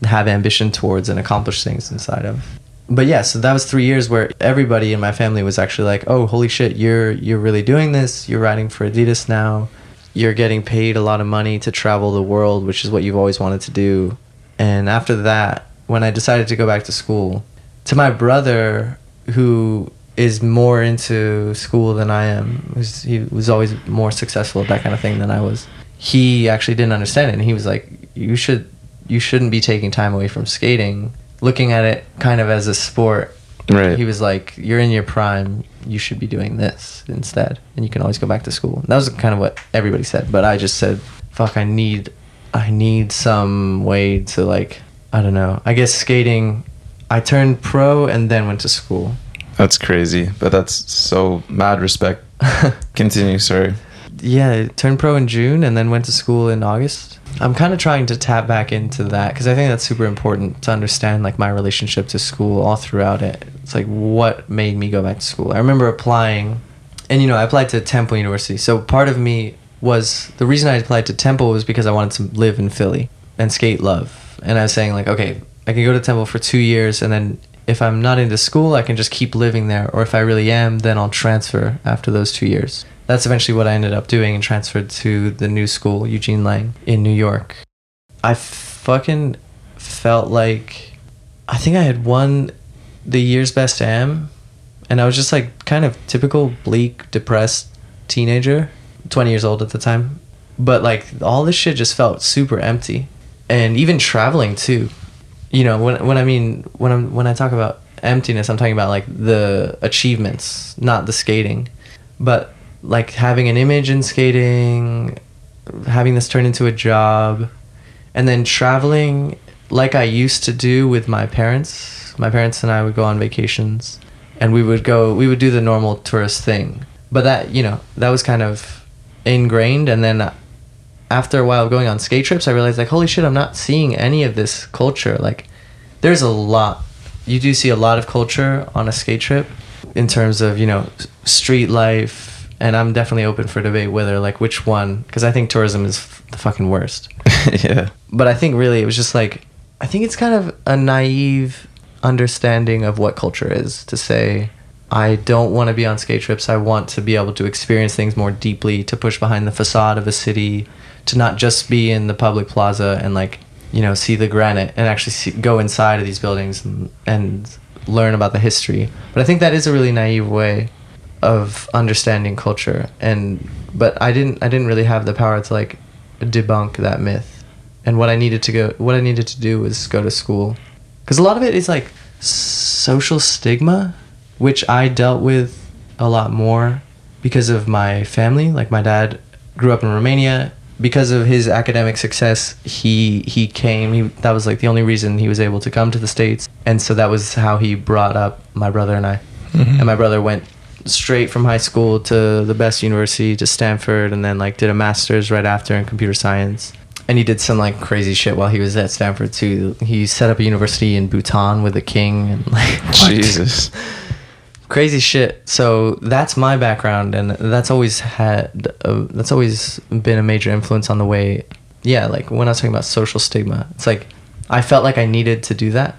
have ambition towards and accomplish things inside of. But yeah, so that was 3 years where everybody in my family was actually like, "Oh, holy shit, you're you're really doing this. You're riding for Adidas now." you're getting paid a lot of money to travel the world, which is what you've always wanted to do. And after that, when I decided to go back to school, to my brother, who is more into school than I am, he was always more successful at that kind of thing than I was. He actually didn't understand it, and he was like, "You should, you shouldn't be taking time away from skating, looking at it kind of as a sport." Right. He was like, "You're in your prime. You should be doing this instead, and you can always go back to school." And that was kind of what everybody said, but I just said, "Fuck, I need, I need some way to like, I don't know. I guess skating. I turned pro and then went to school. That's crazy, but that's so mad respect. <laughs> Continue, sorry. yeah, turned pro in June and then went to school in August. I'm kind of trying to tap back into that because I think that's super important to understand like my relationship to school all throughout it. It's like what made me go back to school. I remember applying, and you know, I applied to Temple University. So part of me was the reason I applied to Temple was because I wanted to live in Philly and skate love. And I was saying like, okay, I can go to Temple for two years, and then if I'm not into school, I can just keep living there. Or if I really am, then I'll transfer after those two years that's eventually what I ended up doing and transferred to the new school, Eugene Lang, in New York. I fucking felt like I think I had won the year's best am, and I was just like kind of typical bleak, depressed teenager, 20 years old at the time. But like all this shit just felt super empty, and even traveling too. You know, when when I mean when I'm when I talk about emptiness, I'm talking about like the achievements, not the skating, but like having an image in skating, having this turn into a job, and then traveling like I used to do with my parents. My parents and I would go on vacations, and we would go. We would do the normal tourist thing, but that you know that was kind of ingrained. And then after a while going on skate trips, I realized like, holy shit, I'm not seeing any of this culture. Like, there's a lot. You do see a lot of culture on a skate trip in terms of you know street life, and I'm definitely open for debate whether like which one because I think tourism is f- the fucking worst. <laughs> yeah. But I think really it was just like I think it's kind of a naive understanding of what culture is to say I don't want to be on skate trips. I want to be able to experience things more deeply, to push behind the facade of a city, to not just be in the public plaza and like, you know, see the granite and actually see, go inside of these buildings and, and learn about the history. But I think that is a really naive way of understanding culture and but I didn't I didn't really have the power to like debunk that myth. And what I needed to go what I needed to do was go to school. Cuz a lot of it is like social stigma which I dealt with a lot more because of my family. Like my dad grew up in Romania. Because of his academic success, he he came. He, that was like the only reason he was able to come to the states, and so that was how he brought up my brother and I. Mm-hmm. And my brother went straight from high school to the best university, to Stanford, and then like did a master's right after in computer science. And he did some like crazy shit while he was at Stanford too. He set up a university in Bhutan with the king and <laughs> like <laughs> Jesus. <laughs> crazy shit. So that's my background, and that's always had a, that's always been a major influence on the way. Yeah, like when I was talking about social stigma, it's like I felt like I needed to do that,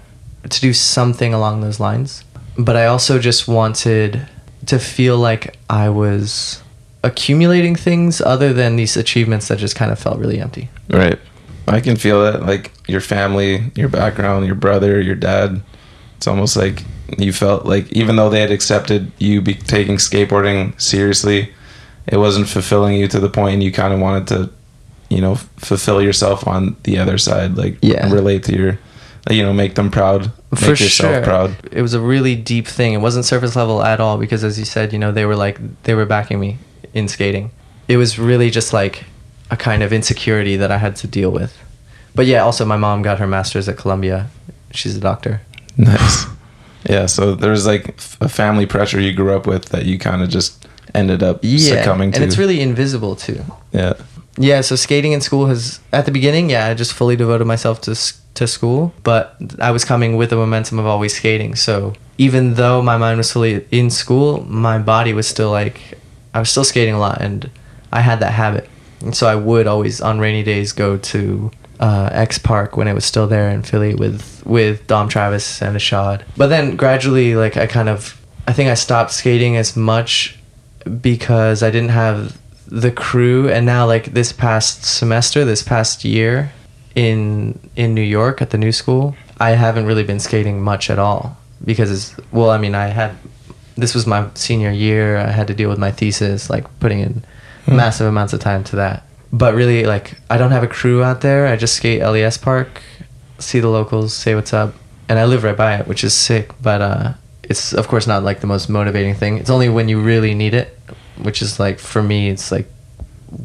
to do something along those lines. But I also just wanted to feel like I was accumulating things other than these achievements that just kind of felt really empty. Right. I can feel that. Like your family, your background, your brother, your dad. It's almost like you felt like even though they had accepted you be taking skateboarding seriously, it wasn't fulfilling you to the point you kind of wanted to, you know, fulfill yourself on the other side. Like Yeah. relate to your, you know, make them proud, make for yourself sure. proud. It was a really deep thing. It wasn't surface level at all because, as you said, you know, they were like they were backing me in skating. It was really just like a kind of insecurity that I had to deal with. But yeah, also my mom got her master's at Columbia. She's a doctor. Nice. Yeah. So there's like a family pressure you grew up with that you kind of just ended up Yeah, succumbing to. and it's really invisible too. yeah. Yeah, so skating in school has at the beginning, yeah, I just fully devoted myself to to school, but I was coming with the momentum of always skating. So even though my mind was fully in school, my body was still like I was still skating a lot, and I had that habit. And so I would always on rainy days go to uh, X Park when it was still there in Philly with with Dom Travis and Ishod. But then gradually, like I kind of, I think I stopped skating as much because I didn't have the crew and now like this past semester this past year in in New York at the new school I haven't really been skating much at all because well I mean I had this was my senior year. I had to deal with my thesis like putting in massive amounts of time to that. But really like I don't have a crew out there. I just skate LES Park see the locals say what's up and I live right by it which is sick. But uh it's of course not like the most motivating thing. It's only when you really need it which is like for me it's like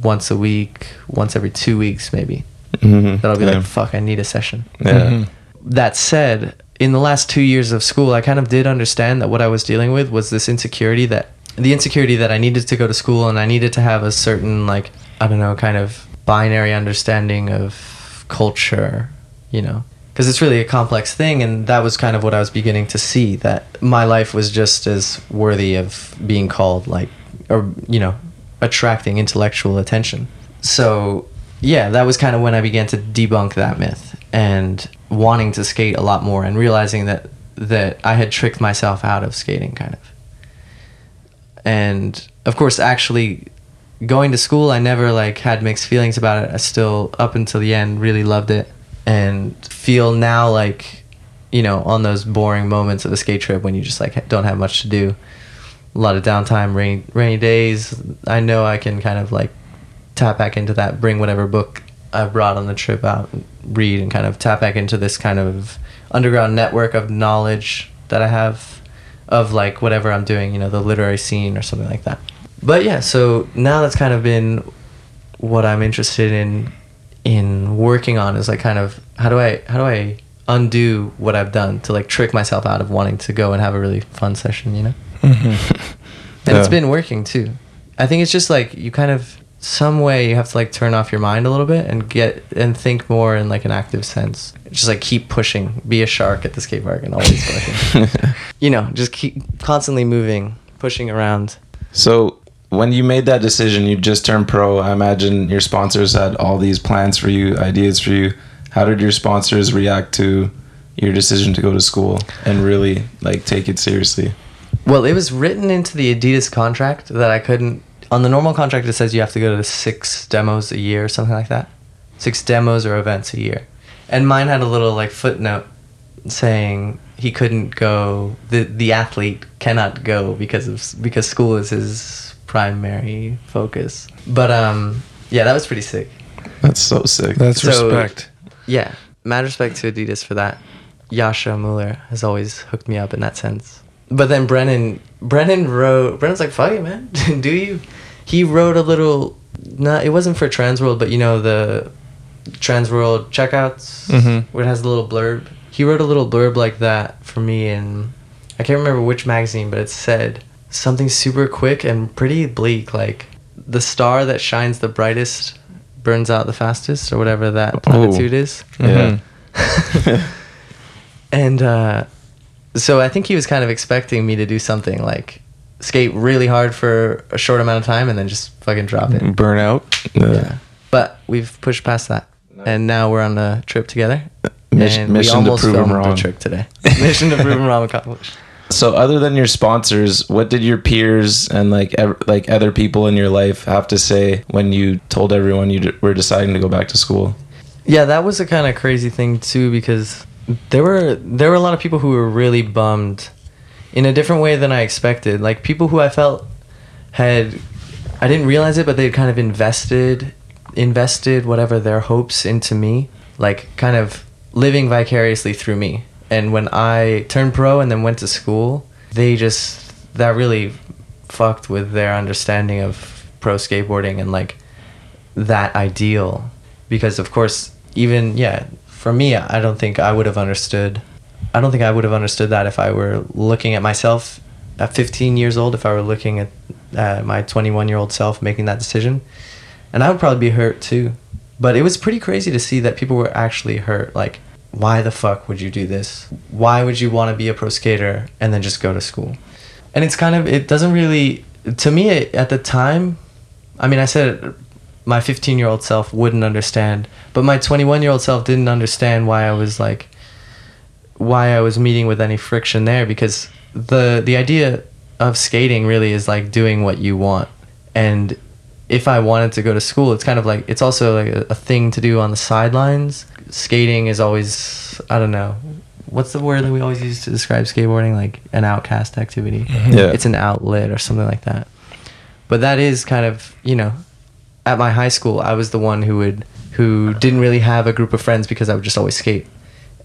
once a week once every two weeks maybe Mhm. that i'll be Yeah. like fuck i need a session Yeah. that said in the last two years of school i kind of did understand that what i was dealing with was this insecurity that the insecurity that i needed to go to school and i needed to have a certain like i don't know kind of binary understanding of culture you know because it's really a complex thing and that was kind of what i was beginning to see that my life was just as worthy of being called like or you know attracting intellectual attention. So yeah that was kind of when i began to debunk that myth and wanting to skate a lot more and realizing that that i had tricked myself out of skating kind of. And of course actually going to school i never like had mixed feelings about it. I still up until the end really loved it and feel now like you know on those boring moments of a skate trip when you just like don't have much to do a lot of downtime rainy, rainy days. I know i can kind of like tap back into that bring whatever book i brought on the trip out and read and kind of tap back into this kind of underground network of knowledge that i have of like whatever i'm doing you know the literary scene or something like that. But yeah so now that's kind of been what i'm interested in in working on is like kind of how do i how do i undo what i've done to like trick myself out of wanting to go and have a really fun session you know Mm-hmm. <laughs> and it's been working too i think it's just like you kind of some way you have to like turn off your mind a little bit and get and think more in like an active sense. Just like keep pushing, be a shark at the skate park and always <laughs> fucking, you know, just keep constantly moving, pushing around. So when you made that decision, you just turned pro. I imagine your sponsors had all these plans for you, ideas for you. How did your sponsors react to your decision to go to school and really like take it seriously? Well, it was written into the Adidas contract that I couldn't. On the normal contract, it says you have to go to six demos a year or something like that. Six demos or events a year. And mine had a little like footnote saying he couldn't go. The the athlete cannot go because of because school is his primary focus. But um, yeah, that was pretty sick. That's so sick. That's So- respect. Yeah, mad respect to Adidas for that. Jascha Muller has always hooked me up in that sense. But then Brennan, Brennan wrote. Brennan's like, "Fuck it, man. <laughs> Do you?" He wrote a little. Not. It wasn't for Transworld, but you know the Transworld checkouts. Mhm. Where it has a little blurb. He wrote a little blurb like that for me, and I can't remember which magazine, but it said something super quick and pretty bleak, like the star that shines the brightest burns out the fastest, or whatever that platitude is. Yeah. <laughs> And uh, so I think he was kind of expecting me to do something like skate really hard for a short amount of time and then just fucking drop it. Burnout. Yeah. Uh, but we've pushed past that. And now we're on a trip together. Uh, mission- and mission we to prove prove 'em filmed wrong. the trick today. <laughs> mission to prove him wrong accomplished. So other than your sponsors, what did your peers and like ev- like other people in your life have to say when you told everyone you d- were deciding to go back to school? Yeah, that was a kind of crazy thing too because there were there were a lot of people who were really bummed in a different way than I expected. Like people who I felt had I didn't realize it, but they kind of invested invested whatever their hopes into me, like kind of living vicariously through me. And when I turned pro and then went to school, they just that really fucked with their understanding of pro skateboarding and like that ideal because of course even yeah for me i don't think i would have understood i don't think i would have understood that if i were looking at myself at 15 years old if i were looking at uh, my 21 year old self making that decision. And i would probably be hurt too. But it was pretty crazy to see that people were actually hurt like why the fuck would you do this? Why would you want to be a pro skater and then just go to school? And it's kind of it doesn't really to me at the time I mean, I said my 15 year old self wouldn't understand, but my 21 year old self didn't understand why I was like, why I was meeting with any friction there because the the idea of skating really is like doing what you want, and if I wanted to go to school, it's kind of like it's also like a, a thing to do on the sidelines. Skating is always I don't know. What's the word that we always use to describe skateboarding? Like an outcast activity. Mm-hmm. Yeah. It's an outlet or something like that but that is kind of you know at my high school i was the one who would who didn't really have a group of friends because i would just always skate.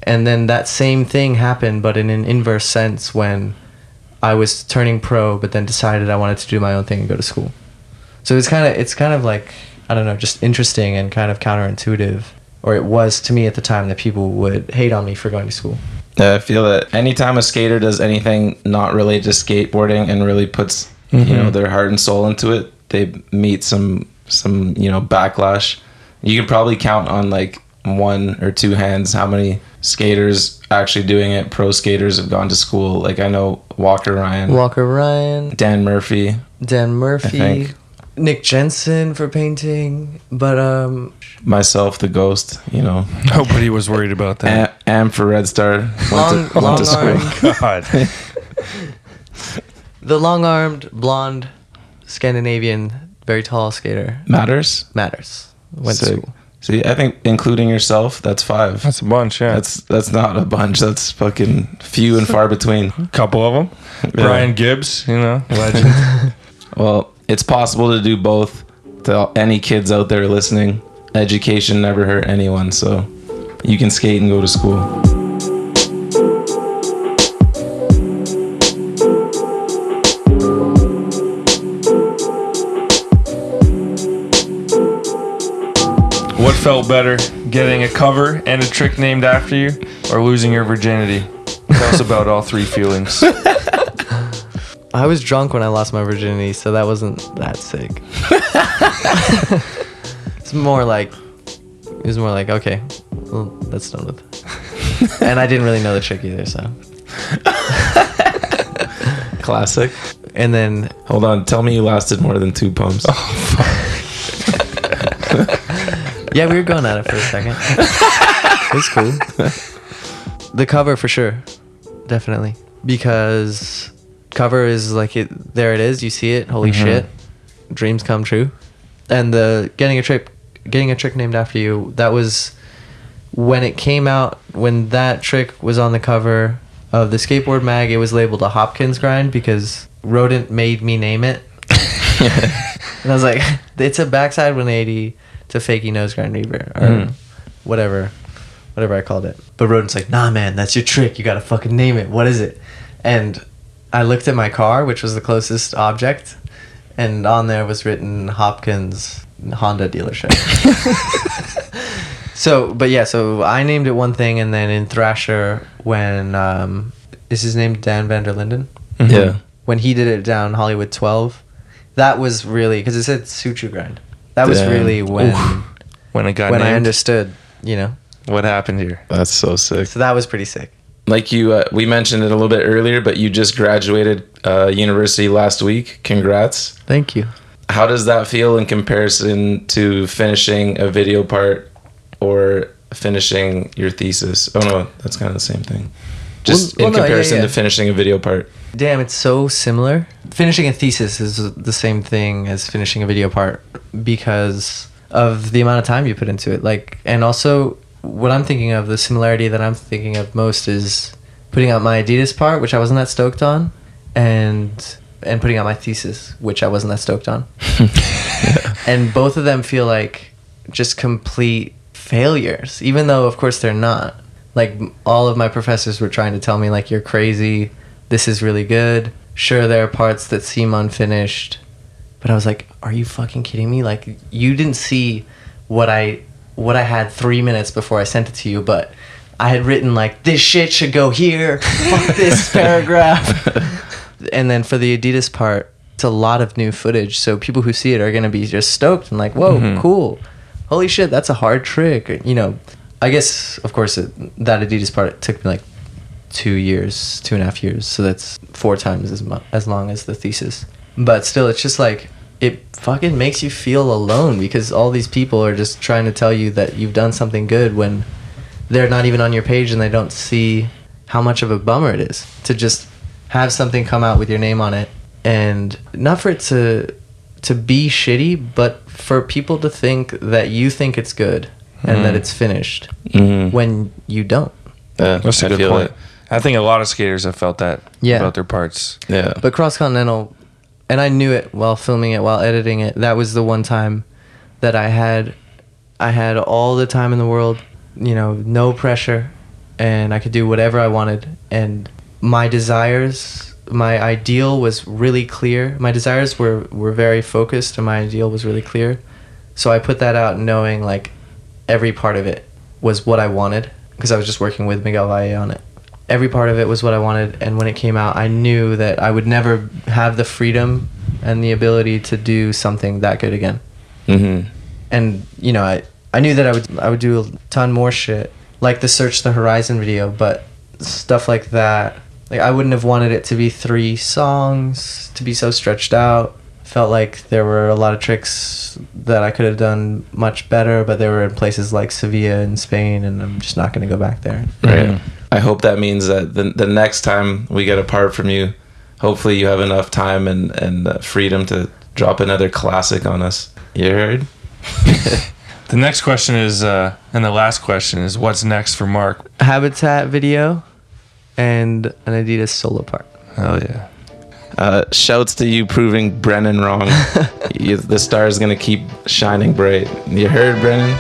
And then that same thing happened but in an inverse sense when i was turning pro but then decided i wanted to do my own thing and go to school. So it's kind of it's kind of like i don't know just interesting and kind of counterintuitive or it was to me at the time that people would hate on me for going to school. Yeah, I feel that anytime a skater does anything not related to skateboarding and really puts you mm-hmm. know their heart and soul into it, they meet some some you know backlash. You can probably count on like one or two hands how many skaters actually doing it. Pro skaters have gone to school. Like I know Walker Ryan, walker ryan Dan Murphy. Dan Murphy. Nick Jensen for painting, but um, myself, the ghost, you know, <laughs> Nobody was worried about that. Am, Am for Red Star. Went long, to, long to school. <laughs> God. the long armed blonde Scandinavian, very tall skater Madars. Madars. Went to school. See, I think including yourself, that's five. That's a bunch, yeah. That's that's not a bunch. That's fucking few and far between. a couple of them. Yeah. Brian Gibbs, you know, <laughs> legend. Well, it's possible to do both. To any kids out there listening, education never hurt anyone. So you can skate and go to school. What felt better, getting a cover and a trick named after you, or losing your virginity? Tell us about all three feelings. <laughs> I was drunk when I lost my virginity, so that wasn't that sick. <laughs> it's more like it was more like okay, well that's done with. <laughs> and I didn't really know the trick either, so. Classic. And then Hold on. Tell me you lasted more than two pumps. Oh, yeah, we were going at it for a second. <laughs> it's cool. The cover for sure, definitely, because cover is like it. There it is. You see it. Holy mm-hmm. shit, dreams come true. And the getting a trick, getting a trick named after you. That was when it came out. When that trick was on the cover of the skateboard mag, it was labeled a Hopkins grind because Rodent made me name it. <laughs> and I was like, <laughs> it's a backside 180 to fakey nose grind reaver or Mhm. whatever, whatever I called it. But Rodent's like, nah, man, that's your trick. You gotta fucking name it. What is it? And I looked at my car, which was the closest object, and on there was written Hopkins Honda dealership. <laughs> so, but yeah, so I named it one thing, and then in Thrasher, when um, is his name Dan Vanderlinden? Yeah. when he did it down Hollywood 12, that was really because it said Suciu grind. That was Damn. really when When it got when I understood, you know. what happened here? That's so sick. So that was pretty sick. Like you, uh, we mentioned it a little bit earlier, but you just graduated uh, university last week. Congrats. Thank you. How does that feel in comparison to finishing a video part or finishing your thesis? Oh no, that's kind of the same thing. Just Well- in well, no, yeah, comparison yeah. to finishing a video part. Damn, it's so similar. Finishing a thesis is the same thing as finishing a video part because of the amount of time you put into it. Like, and also what I'm thinking of, the similarity that I'm thinking of most is putting out my Adidas part, which I wasn't that stoked on, and and putting out my thesis, which I wasn't that stoked on. <laughs> And both of them feel like just complete failures, even though of course they're not. Like all of my professors were trying to tell me like you're crazy, this is really good. Sure there are parts that seem unfinished, but I was like, are you fucking kidding me? Like you didn't see what I what I had 3 minutes before I sent it to you, but I had written like this shit should go here. Fuck this <laughs> paragraph. <laughs> and then for the Adidas part, it's a lot of new footage. So people who see it are gonna be just stoked and like, whoa, Mhm. cool. Holy shit, that's a hard trick. You know, I guess of course it, that Adidas part took me like two years, two and a half years. So that's four times as mu- as long as the thesis. But still, it's just like it fucking makes you feel alone because all these people are just trying to tell you that you've done something good when they're not even on your page and they don't see how much of a bummer it is to just have something come out with your name on it and not for it to to be shitty but for people to think that you think it's good and that Mhm. it's finished Mhm. when you don't Yeah, That's a I good feel point. it. I think a lot of skaters have felt that Yeah. about their parts. Yeah. But Cross Continental, and I knew it while filming it, while editing it. That was the one time that I had, I had all the time in the world. You know, no pressure, and I could do whatever I wanted. And my desires, my ideal was really clear. My desires were were very focused, and my ideal was really clear. So I put that out knowing like every part of it was what I wanted because I was just working with Miguel Valle on it every part of it was what I wanted. And when it came out, I knew that I would never have the freedom and the ability to do something that good again. Mm-hmm. And you know, I I knew that I would I would do a ton more shit, like the Search the Horizon video, but stuff like that. Like I wouldn't have wanted it to be three songs to be so stretched out. Felt like there were a lot of tricks that I could have done much better, but they were in places like Sevilla in Spain, and I'm just not going to go back there. Right. Mhm. I hope that means that the, the next time we get apart from you, hopefully you have enough time and, and uh, freedom to drop another classic on us. You heard? <laughs> The next question is, uh, and the last question is, what's next for Mark? Habitat video and an Adidas solo part. Oh, yeah. Uh, shouts to you proving Brennan wrong. <laughs> you, the star is going to keep shining bright. You heard, Brennan?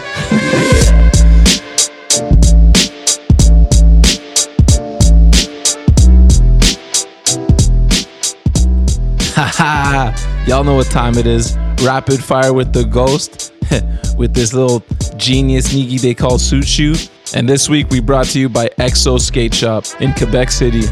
Haha! Y'all know what time it is. Rapid fire with the ghost. <laughs> with this little genius Niki they call Suciu. And this week we brought to you by Exo Skate Shop in Quebec City.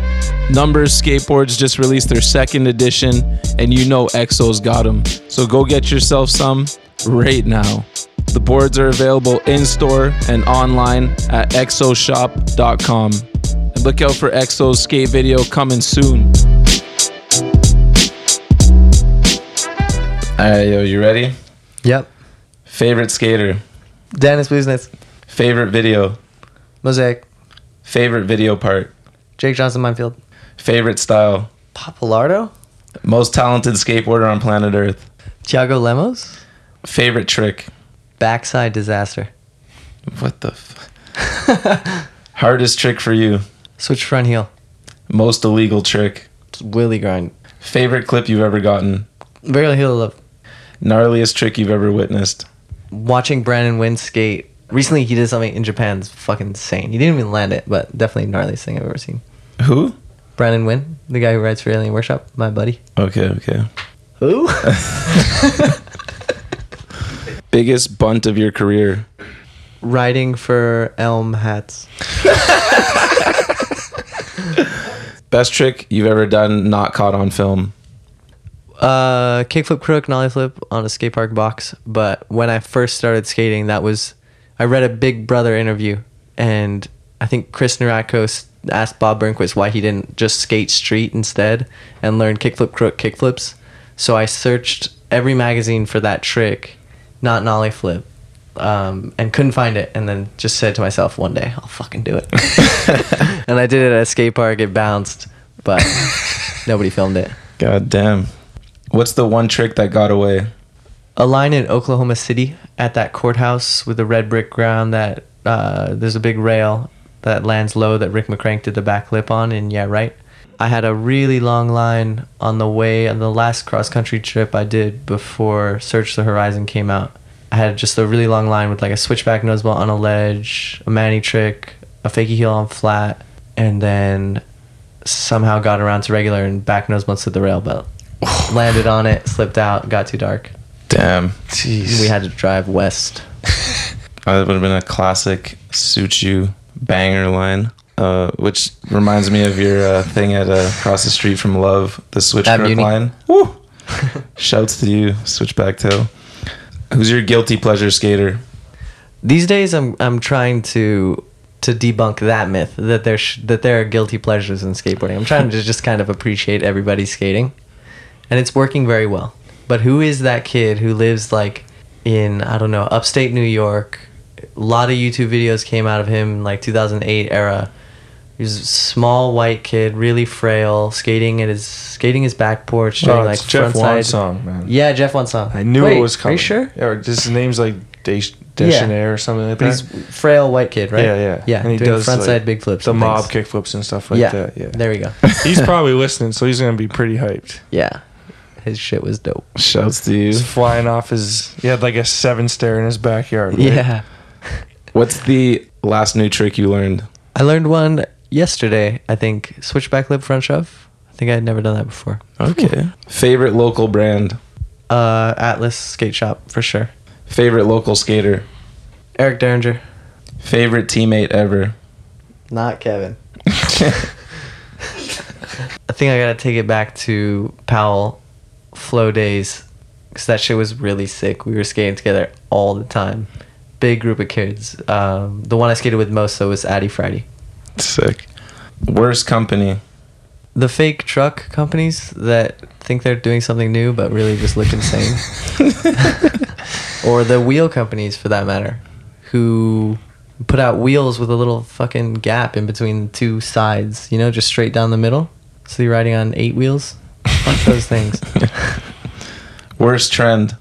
Numbers Skateboards just released their second edition, and you know Exo's got them. So go get yourself some. right now. The boards are available in store and online at exoshop.com. And look out for Exo's skate video coming soon. All right, yo, you ready? Yep. Favorite skater, Dennis Busenitz. favorite video, Mosaic. favorite video part, Jake Johnson Mind Field. favorite style, Pappalardo. most talented skateboarder on planet Earth, Thiago Lemos. favorite trick. Backside disaster. What the? F- <laughs> Hardest trick for you, Switch front heel. most illegal trick, Willy grind. favorite clip you've ever gotten, Varial heel love. gnarliest trick you've ever witnessed. Watching Brandon Wynn skate. Recently, he did something in Japan. It's fucking insane. He didn't even land it, but definitely gnarliest thing I've ever seen. Who? Brandon Wynn, the guy who writes for Alien Workshop, my buddy. Okay, okay. Who? <laughs> Biggest bunt of your career. Writing for Elm hats. <laughs> Best trick you've ever done not caught on film. Uh, kickflip crook, nollie flip on a skate park box. But when I first started skating, that was I read a Big Brother interview, and I think Chris Nieratko asked Bob Burnquist why he didn't just skate street instead and learn kickflip crook kickflips. So I searched every magazine for that trick, not nollie flip, um, and couldn't find it. And then just said to myself, one day I'll fucking do it. <laughs> and I did it at a skate park. It bounced, but <laughs> nobody filmed it. God damn. What's the one trick that got away? A line in Oklahoma City at that courthouse with the red brick ground that uh, there's a big rail that lands low that Rick McCrank did the backflip on and yeah right. I had a really long line on the way on the last cross country trip I did before Search the Horizon came out. I had just a really long line with like a switchback noseball on a ledge a manny trick a fakie heel on flat and then somehow got around to regular and back nose to the rail belt. <sighs> Landed on it slipped out got too dark Damn. Jeez. we had to drive west. <laughs> That would have been a classic Suciu banger line. Uh, which reminds me of your uh, thing at uh, across the street from Love, the switchback line. Woo! <laughs> Shouts to you, switchback tail. Who's your guilty pleasure skater? These days, I'm I'm trying to to debunk that myth that there sh- that there are guilty pleasures in skateboarding. I'm trying to just kind of appreciate everybody skating, and it's working very well. But who is that kid who lives like in I don't know upstate New York? A lot of YouTube videos came out of him in like 2008 era. He's a small white kid, really frail, skating at his skating his back porch, oh, doing Oh, like it's Jeff frontside- Wan's song, man. Yeah, Jeff One song. I knew Wait, it was coming. Are you sure? Yeah, or his name's like Desch- Deschanel or something like But that. he's frail white kid, right? Yeah, yeah. yeah. And he does, frontside like, big flips. the and mob things. kickflips and stuff like yeah, that. Yeah. There we go. He's <laughs> probably listening, so he's gonna be pretty hyped. Yeah, his shit was dope. Shouts to you. He's flying off his. He had like a seven stair in his backyard. right? Yeah, <laughs> What's the last new trick you learned? I learned one yesterday. I think switchback lip front shove. I think I had never done that before. Okay. Favorite local brand? Uh, Atlas Skate Shop for sure. Favorite local skater? Eric Derringer. Favorite teammate ever? Not Kevin. <laughs> <laughs> I think I gotta take it back to Powell flow days because that shit was really sick. We were skating together all the time. Big group of kids. Um, the one I skated with most though was Addy Friday. Sick. Worst company? The fake truck companies that think they're doing something new but really just look insane. <laughs> or the wheel companies for that matter, who put out wheels with a little fucking gap in between the two sides, you know, just straight down the middle. So you're riding on eight wheels. Fuck those things. <laughs> Worst trend?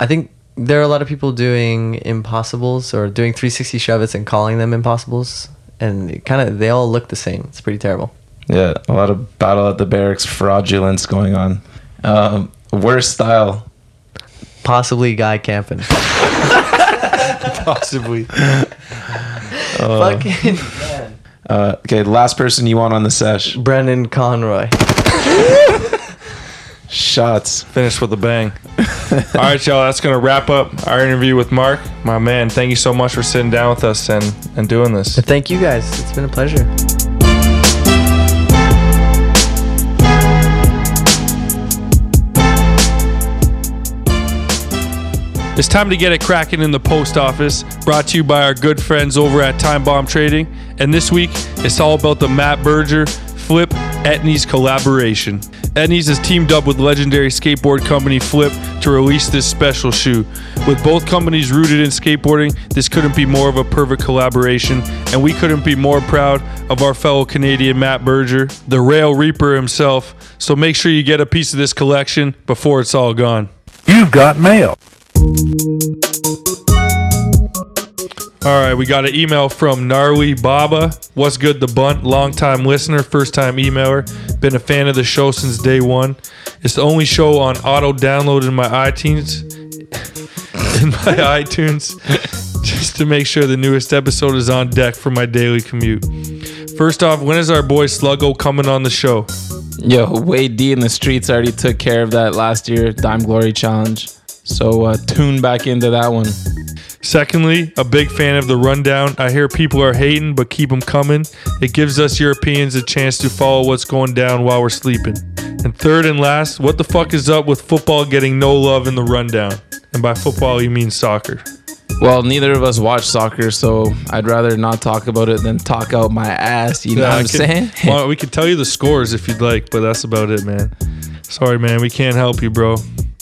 I think there are a lot of people doing impossibles or doing 360 shove-its and calling them impossibles, and kind of they all look the same. It's pretty terrible. Yeah, a lot of battle at the barracks fraudulence going on. Um, worst style? Possibly Guy camping. <laughs> Possibly. <laughs> Fucking Uh, okay, last person you want on the sesh. Brennan Conroy. Shots. Finished with a bang. <laughs> All right, y'all. That's gonna wrap up our interview with Mark. My man, thank you so much for sitting down with us and and doing this. But thank you guys. It's been a pleasure. It's time to get it cracking in the post office, brought to you by our good friends over at Time Bomb Trading. And this week, it's all about the Matt Berger Flip Etnies collaboration. Etnies has teamed up with legendary skateboard company Flip to release this special shoe. With both companies rooted in skateboarding, this couldn't be more of a perfect collaboration, and we couldn't be more proud of our fellow Canadian Matt Berger, the Rail Reaper himself. So make sure you get a piece of this collection before it's all gone. You've got mail. All right, we got an email from Gnarly Baba. What's good, the bunt? Longtime listener, first time emailer. Been a fan of the show since day one. It's the only show on auto download in my iTunes. <laughs> in my <laughs> iTunes, just to make sure the newest episode is on deck for my daily commute. First off, when is our boy Sluggo coming on the show? Yo, Wade D in the streets already took care of that last year, Dime Glory Challenge. So uh, tune back into that one. Secondly, a big fan of the rundown. I hear people are hating, but keep them coming. It gives us Europeans a chance to follow what's going down while we're sleeping. And third and last, what the fuck is up with football getting no love in the rundown? And by football, you mean soccer. Well, neither of us watch soccer, so I'd rather not talk about it than talk out my ass. You know Yeah, what I'm could- saying? <laughs> Well, we could tell you the scores if you'd like, but that's about it, man. Sorry, man. We can't help you, bro.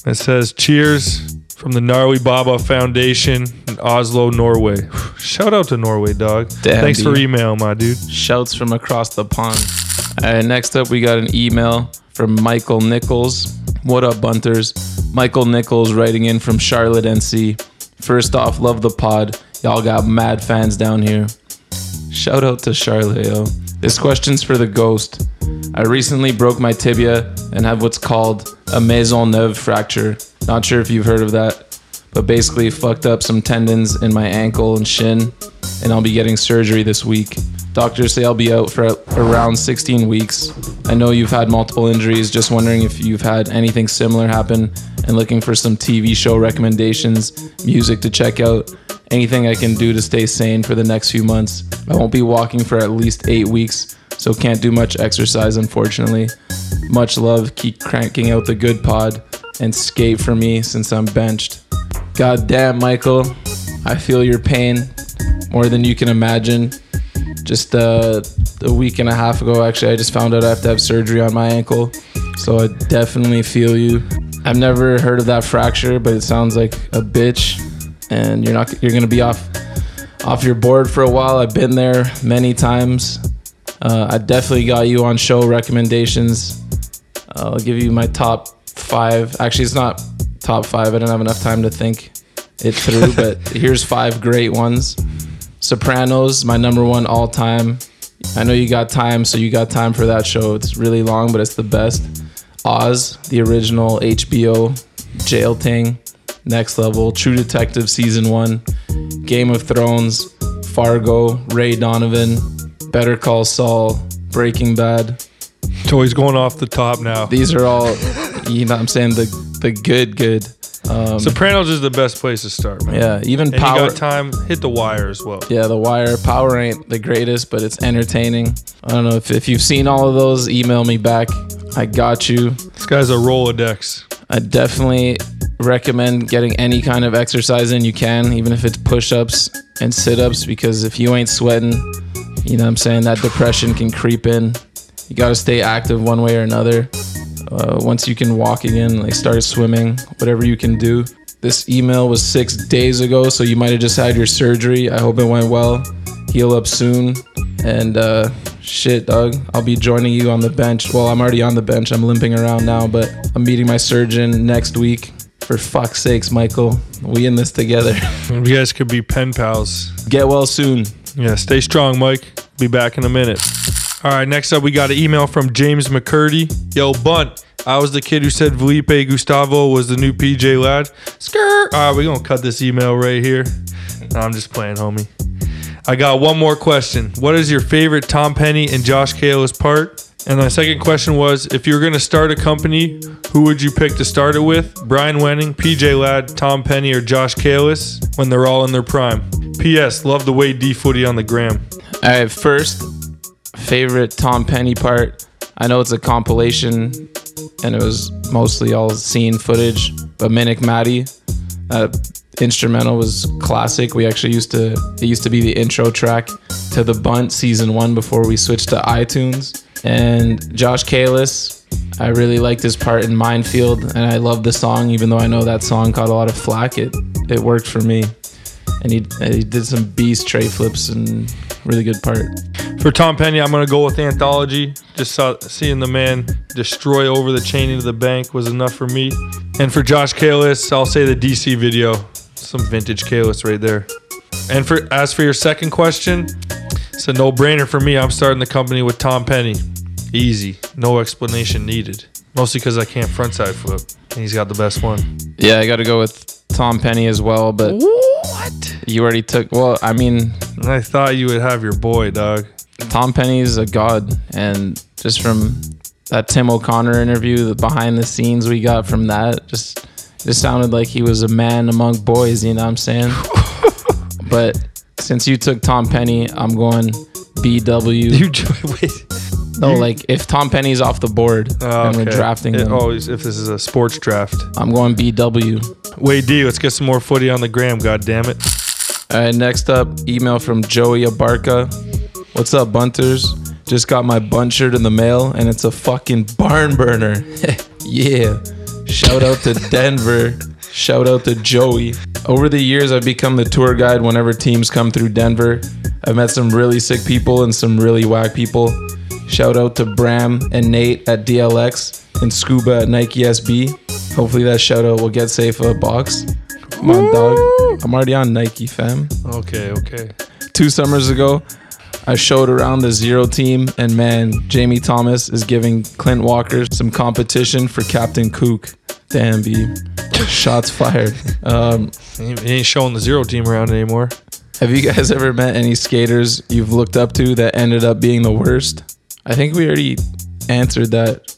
It says cheers from the Gnarly Baba Foundation in Oslo, Norway. <sighs> Shout out to Norway, dog. Damn, Thanks for email, my dude. Shouts from across the pond. All right, next up, we got an email from Michael Nichols. What up, Bunters? Michael Nichols writing in from Charlotte, NC. First off, love the pod. Y'all got mad fans down here. Shout out to Charlotte, yo. This question's for the ghost. I recently broke my tibia and have what's called a Maisonneuve fracture. Not sure if you've heard of that, but basically fucked up some tendons in my ankle and shin, and I'll be getting surgery this week. Doctors say I'll be out for around 16 weeks. I know you've had multiple injuries, just wondering if you've had anything similar happen and looking for some TV show recommendations, music to check out, anything I can do to stay sane for the next few months. I won't be walking for at least eight weeks, so can't do much exercise, unfortunately. Much love, keep cranking out the good pod, and skate for me since I'm benched. God damn, Michael, I feel your pain more than you can imagine. Just uh, a week and a half ago, actually, I just found out I have to have surgery on my ankle, so I definitely feel you. I've never heard of that fracture, but it sounds like a bitch, and you're not you're gonna be off off your board for a while. I've been there many times. Uh, I definitely got you on show recommendations. I'll give you my top five. Actually, it's not top five. I didn't have enough time to think it through, <laughs> but here's five great ones. Sopranos, my number one all time. I know you got time, so you got time for that show. It's really long, but it's the best. Oz, the original HBO jail thing, next level. True Detective season one, Game of Thrones, Fargo, Ray Donovan, Better Call Saul, Breaking Bad. So he's going off the top now. These are all, you know, what I'm saying the the good good. Um, Sopranos is the best place to start, man. yeah, even And Power. you got time, hit the wire as well. Yeah, The Wire. Power ain't the greatest, but it's entertaining. I don't know if, if you've seen all of those, email me back. I got you. This guy's a Rolodex. I definitely recommend getting any kind of exercise in you can, even if it's push ups and sit ups, because if you ain't sweating, you know what I'm saying, that depression can creep in. You got to stay active one way or another. Uh, once you can walk again, like start swimming, whatever you can do. This email was six days ago, so you might have just had your surgery. I hope it went well. Heal up soon. And uh, shit, dog, I'll be joining you on the bench. Well, I'm already on the bench. I'm limping around now, but I'm meeting my surgeon next week. For fuck's sakes, Michael, we in this together. <laughs> You guys could be pen pals. Get well soon. Yeah, stay strong, Mike. Be back in a minute. All right, next up, we got an email from James McCurdy. Yo, Bunt, I was the kid who said Felipe Gustavo was the new PJ Ladd. Skirt. All right, we're going to cut this email right here. No, I'm just playing, homie. I got one more question. What is your favorite Tom Penny and Josh Kalis part? And my second question was if you were going to start a company, who would you pick to start it with? Brian Wenning, PJ Ladd, Tom Penny, or Josh Kalis when they're all in their prime? P.S. Love the way D footy on the gram. All right, first, favorite Tom Penny part. I know it's a compilation and it was mostly all scene footage, but Menikmati, that instrumental was classic. We actually used to it used to be the intro track to the Bunt season one before we switched to iTunes. And Josh Kalis, I really liked his part in Mind Field, and I love the song, even though I know that song caught a lot of flack. It it worked for me, and he he did some beast tray flips and really good part. For Tom Penny, I'm gonna go with Anthology. Just saw, seeing the man destroy over the chain into the bank was enough for me. And for Josh Kalis, I'll say the DC video. Some vintage Kalis right there. And for as for your second question, it's a no-brainer for me. I'm starting the company with Tom Penny. Easy, no explanation needed. Mostly because I can't frontside flip, and he's got the best one. Yeah, I got to go with Tom Penny as well, but What? You already took. Well, I mean, I thought you would have your boy, dog. Tom Penny's a god, and just from that Tim O'Connor interview, the behind the scenes we got from that, just just sounded like he was a man among boys. You know what I'm saying? <laughs> but since you took Tom Penny, I'm going BW. You <laughs> wait. Oh, no, like if Tom Penny's off the board Oh, and we're drafting It him, always if this is a sports draft. I'm going BW. Wait, D, let's get some more footy on the gram. God damn it. All right, next up, email from Joey Abarca. What's up, bunters? Just got my bunt shirt in the mail, and it's a fucking barn burner. <laughs> yeah. Shout out to <laughs> Denver. Shout out to Joey. Over the years, I've become the tour guide whenever teams come through Denver. I've met some really sick people and some really whack people. Shout out to Bram and Nate at DLX and Scuba at Nike SB. Hopefully, that shout out will get safe a box. Come on, dog. I'm already on Nike, fam Okay, okay. two summers ago, I showed around the zero team, and man, Jamie Thomas is giving Clint Walker some competition for Captain Kook. Damn, B. Shots fired. Um, He he ain't showing the zero team around anymore. have you guys ever met any skaters you've looked up to that ended up being the worst? I think we already answered that.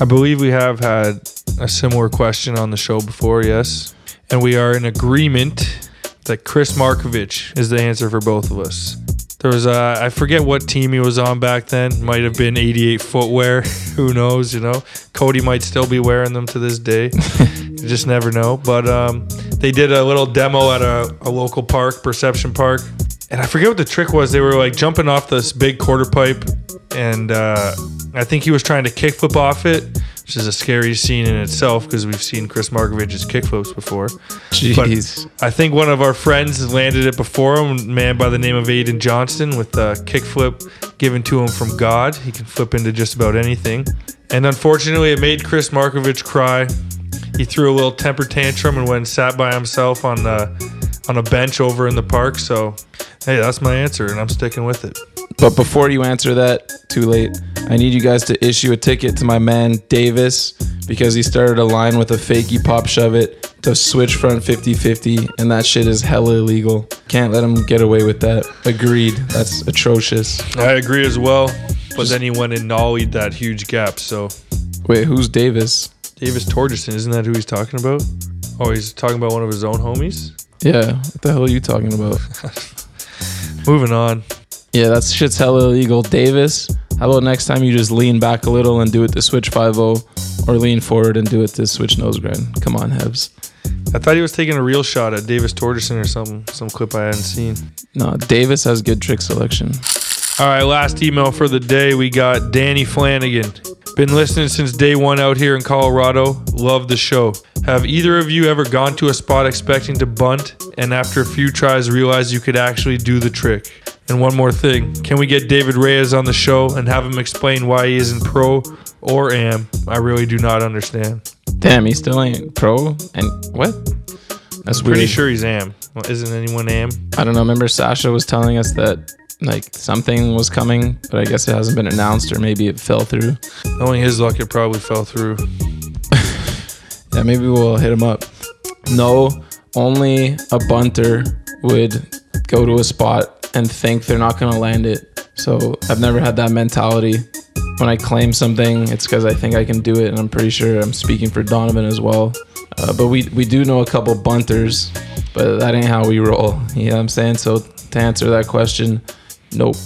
I believe we have had a similar question on the show before, yes. And we are in agreement that Chris Markovich is the answer for both of us. There was a, I forget what team he was on back then. Might have been 88 footwear. <laughs> Who knows, you know? Cody might still be wearing them to this day. <laughs> you just never know. But um, they did a little demo at a, a local park, Perception Park. And I forget what the trick was. They were like jumping off this big quarter pipe. And uh, I think he was trying to kickflip off it, which is a scary scene in itself because we've seen Chris Markovich's kickflips before. Jeez. I think one of our friends landed it before him, a man by the name of Aiden Johnston, with a kickflip given to him from God. He can flip into just about anything. And unfortunately, it made Chris Markovich cry. He threw a little temper tantrum and went and sat by himself on the, on a bench over in the park. So, hey, that's my answer, and I'm sticking with it. But before you answer that, too late. I need you guys to issue a ticket to my man Davis because he started a line with a fakey pop shove it to switch front 50 50, and that shit is hella illegal. Can't let him get away with that. Agreed. That's atrocious. I agree as well. But then he went and nollied that huge gap. So, Wait, who's Davis? Davis Torgerson, isn't that who he's talking about? Oh, he's talking about one of his own homies? Yeah, what the hell are you talking about? <laughs> Moving on. Yeah, that shit's hella illegal. Davis, how about next time you just lean back a little and do it to switch 5 or lean forward and do it to switch nose grind? Come on, Hebs. I thought he was taking a real shot at Davis Torgerson or some some clip I hadn't seen. No, Davis has good trick selection. All right, last email for the day. We got Danny Flanagan. Been listening since day one out here in Colorado. Love the show. Have either of you ever gone to a spot expecting to bunt and after a few tries realized you could actually do the trick? And one more thing can we get David Reyes on the show and have him explain why he isn't pro or am? I really do not understand. Damn, he still ain't pro. And what? That's weird. Pretty sure he's am. Well, isn't anyone am? I don't know. Remember, Sasha was telling us that like something was coming, but I guess it hasn't been announced, or maybe it fell through. Knowing his luck, it probably fell through. <laughs> Yeah, maybe we'll hit him up. No, only a bunter would go to a spot and think they're not gonna land it. So I've never had that mentality. When I claim something, it's because I think I can do it, and I'm pretty sure I'm speaking for Donovan as well. Uh, but we we do know a couple bunters, but that ain't how we roll. You know what I'm saying? So to answer that question, nope.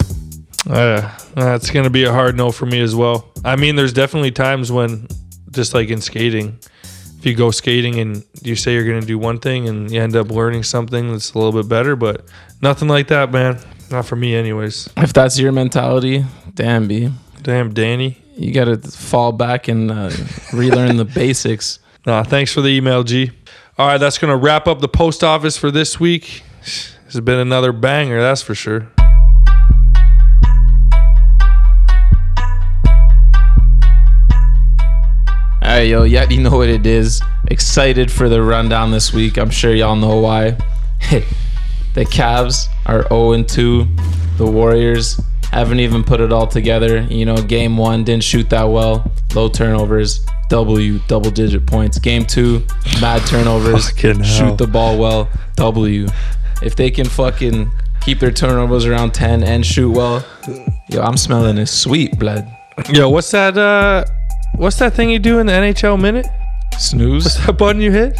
Uh, that's gonna be a hard no for me as well. I mean, there's definitely times when, just like in skating, if you go skating and you say you're going to do one thing and you end up learning something that's a little bit better, but nothing like that, man. Not for me, anyways. If that's your mentality, damn, B, Damn, Danny. you got to fall back and uh, relearn the <laughs> basics. Nah, thanks for the email, G. All right, that's going to wrap up the post office for this week. This has been another banger, that's for sure. Right, yo, yeah, you know what it is. Excited for the rundown this week. I'm sure y'all know why. <laughs> the Cavs are 0 2. The Warriors haven't even put it all together. You know, game one didn't shoot that well. Low turnovers. W, double digit points. Game two, mad turnovers. Shoot the ball well. W. If they can fucking keep their turnovers around 10 and shoot well, yo, I'm smelling a sweet blood. Yo, what's that? Uh, what's that thing you do in the NHL minute? Snooze. What's that button you hit?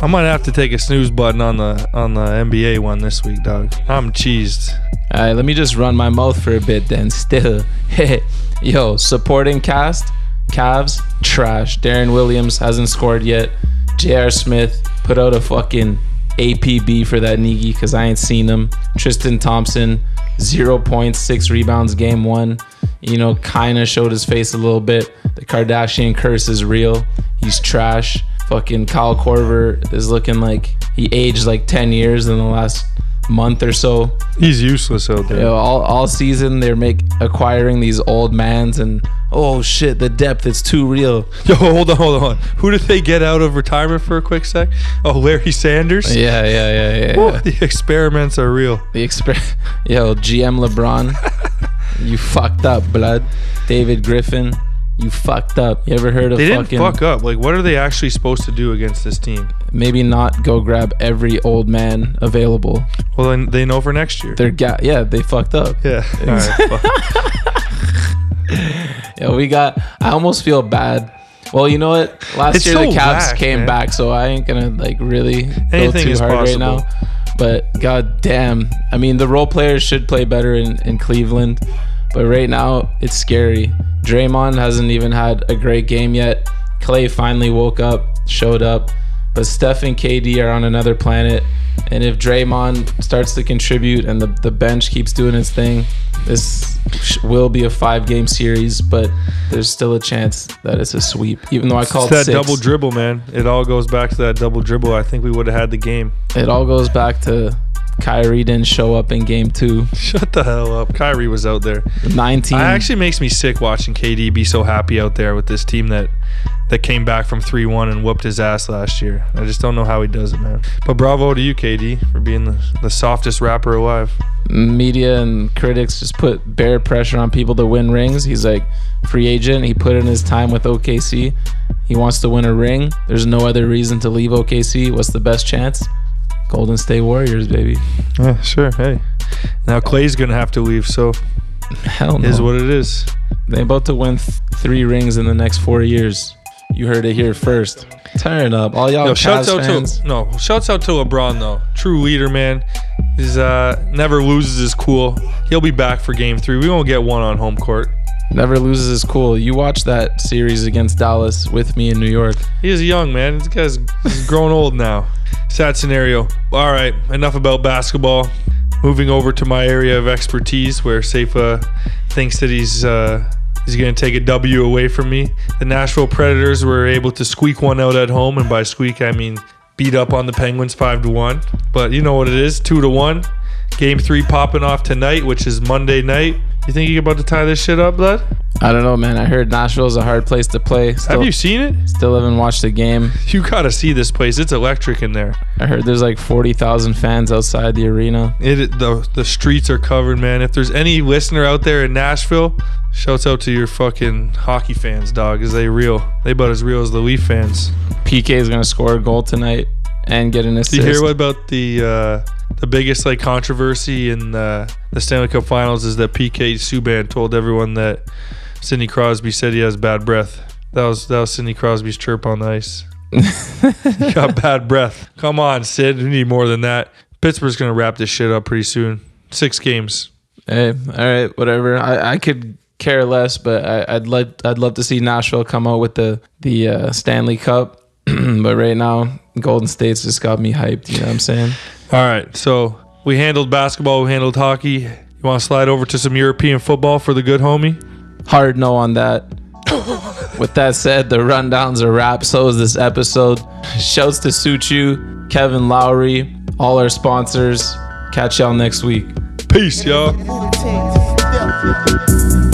I might have to take a snooze button on the on the NBA one this week, dog. I'm cheesed. All right, let me just run my mouth for a bit then. Still, <laughs> yo, supporting cast, Cavs, trash. Deron Williams hasn't scored yet. J.R. Smith put out a fucking APB for that Niggy because I ain't seen him. Tristan Thompson, zero points, six rebounds, game one. You know, kind of showed his face a little bit. The Kardashian curse is real. He's trash. Fucking Kyle Korver is looking like he aged like 10 years in the last month or so. He's useless out there. You know, all, all season they're make acquiring these old mans and oh shit, the depth it's too real. <laughs> Yo, hold on, hold on. Who did they get out of retirement for a quick sec? Oh, Larry Sanders. Yeah, yeah, yeah, yeah. Woo, yeah. the experiments are real. The exper- <laughs> Yo, GM LeBron, <laughs> you fucked up, blood. David Griffin, you fucked up. You ever heard of They didn't fucking fuck up. Like, what are they actually supposed to do against this team? Maybe not go grab every old man available? Well, then they know for next year. They're ga- yeah, they fucked up. yeah. Right. <laughs> Yeah, we got. I almost feel bad. Well, you know what? Last It's year so the Cavs whack, came man. back, so I ain't gonna like really go Anything too is hard right possible. now. But god damn, I mean the role players should play better in, in Cleveland, but right now it's scary. Draymond hasn't even had a great game yet. Clay finally woke up, showed up, but Steph and KD are on another planet. And if Draymond starts to contribute and the, the bench keeps doing its thing, this will be a five game series, but there's still a chance that it's a sweep. Even though I It's called that six, double dribble, man. It all goes back to that double dribble. I think we would have had the game. it all goes back to Kyrie didn't show up in game two. Shut the hell up. Kyrie was out there. 19. It actually makes me sick watching KD be so happy out there with this team that that came back from 3-1 and whooped his ass last year. I just don't know how he does it, man. But bravo to you, KD, for being the, the softest rapper alive. media and critics just put bare pressure on people to win rings. He's like free agent. He put in his time with OKC. He wants to win a ring. There's no other reason to leave OKC. What's the best chance? Golden State Warriors, baby. Yeah, sure. Hey. Now Clay's going to have to leave, so Hell no. is what it is. They're about to win th- three rings in the next four years. You heard it here first. Turn up, all y'all Yo, shouts out fans. to no, shouts out to LeBron though. True leader, man. He's uh never loses his cool. He'll be back for game three. We won't get one on home court. Never loses his cool. You watched that series against Dallas with me in New York. He is young, man. This guy's he's grown old now. Sad scenario. All right, enough about basketball. Moving over to my area of expertise, where Safa thinks that he's uh, he's going to take a W away from me. The Nashville Predators were able to squeak one out at home, and by squeak I mean beat up on the Penguins five to one. But you know what it is, two to one. Game three popping off tonight, which is Monday night. You think you're about to tie this shit up, blood? I don't know, man. I heard Nashville's a hard place to play. Still, Have you seen it? still haven't watched the game. You gotta see this place. It's electric in there. I heard there's like 40,000 fans outside the arena. It the the streets are covered, man. If there's any listener out there in Nashville, shouts out to your fucking hockey fans, dog. Is they real? They about as real as the Leaf fans. PK is to score a goal tonight and get an assist. Did you hear what about the uh, the biggest like controversy in uh, the Stanley Cup Finals is that PK Subban told everyone that Sidney Crosby said he has bad breath. That was that was Sidney Crosby's chirp on the ice. <laughs> he got bad breath. Come on, Sid. We need more than that. Pittsburgh's gonna wrap this shit up pretty soon. Six games. Hey, all right, whatever. I, I could care less, but I, I'd like I'd love to see Nashville come out with the the uh, Stanley Cup. <clears throat> but right now, Golden State's just got me hyped. You know what I'm saying? All right, so we handled basketball, we handled hockey. You want to slide over to some European football for the good homie? Hard no on that. <laughs> With that said, the rundown's a wrap. So is this episode. Shouts to Suciu, Kevin Lowry, all our sponsors. Catch y'all next week. Peace, y'all. Cool things. Step.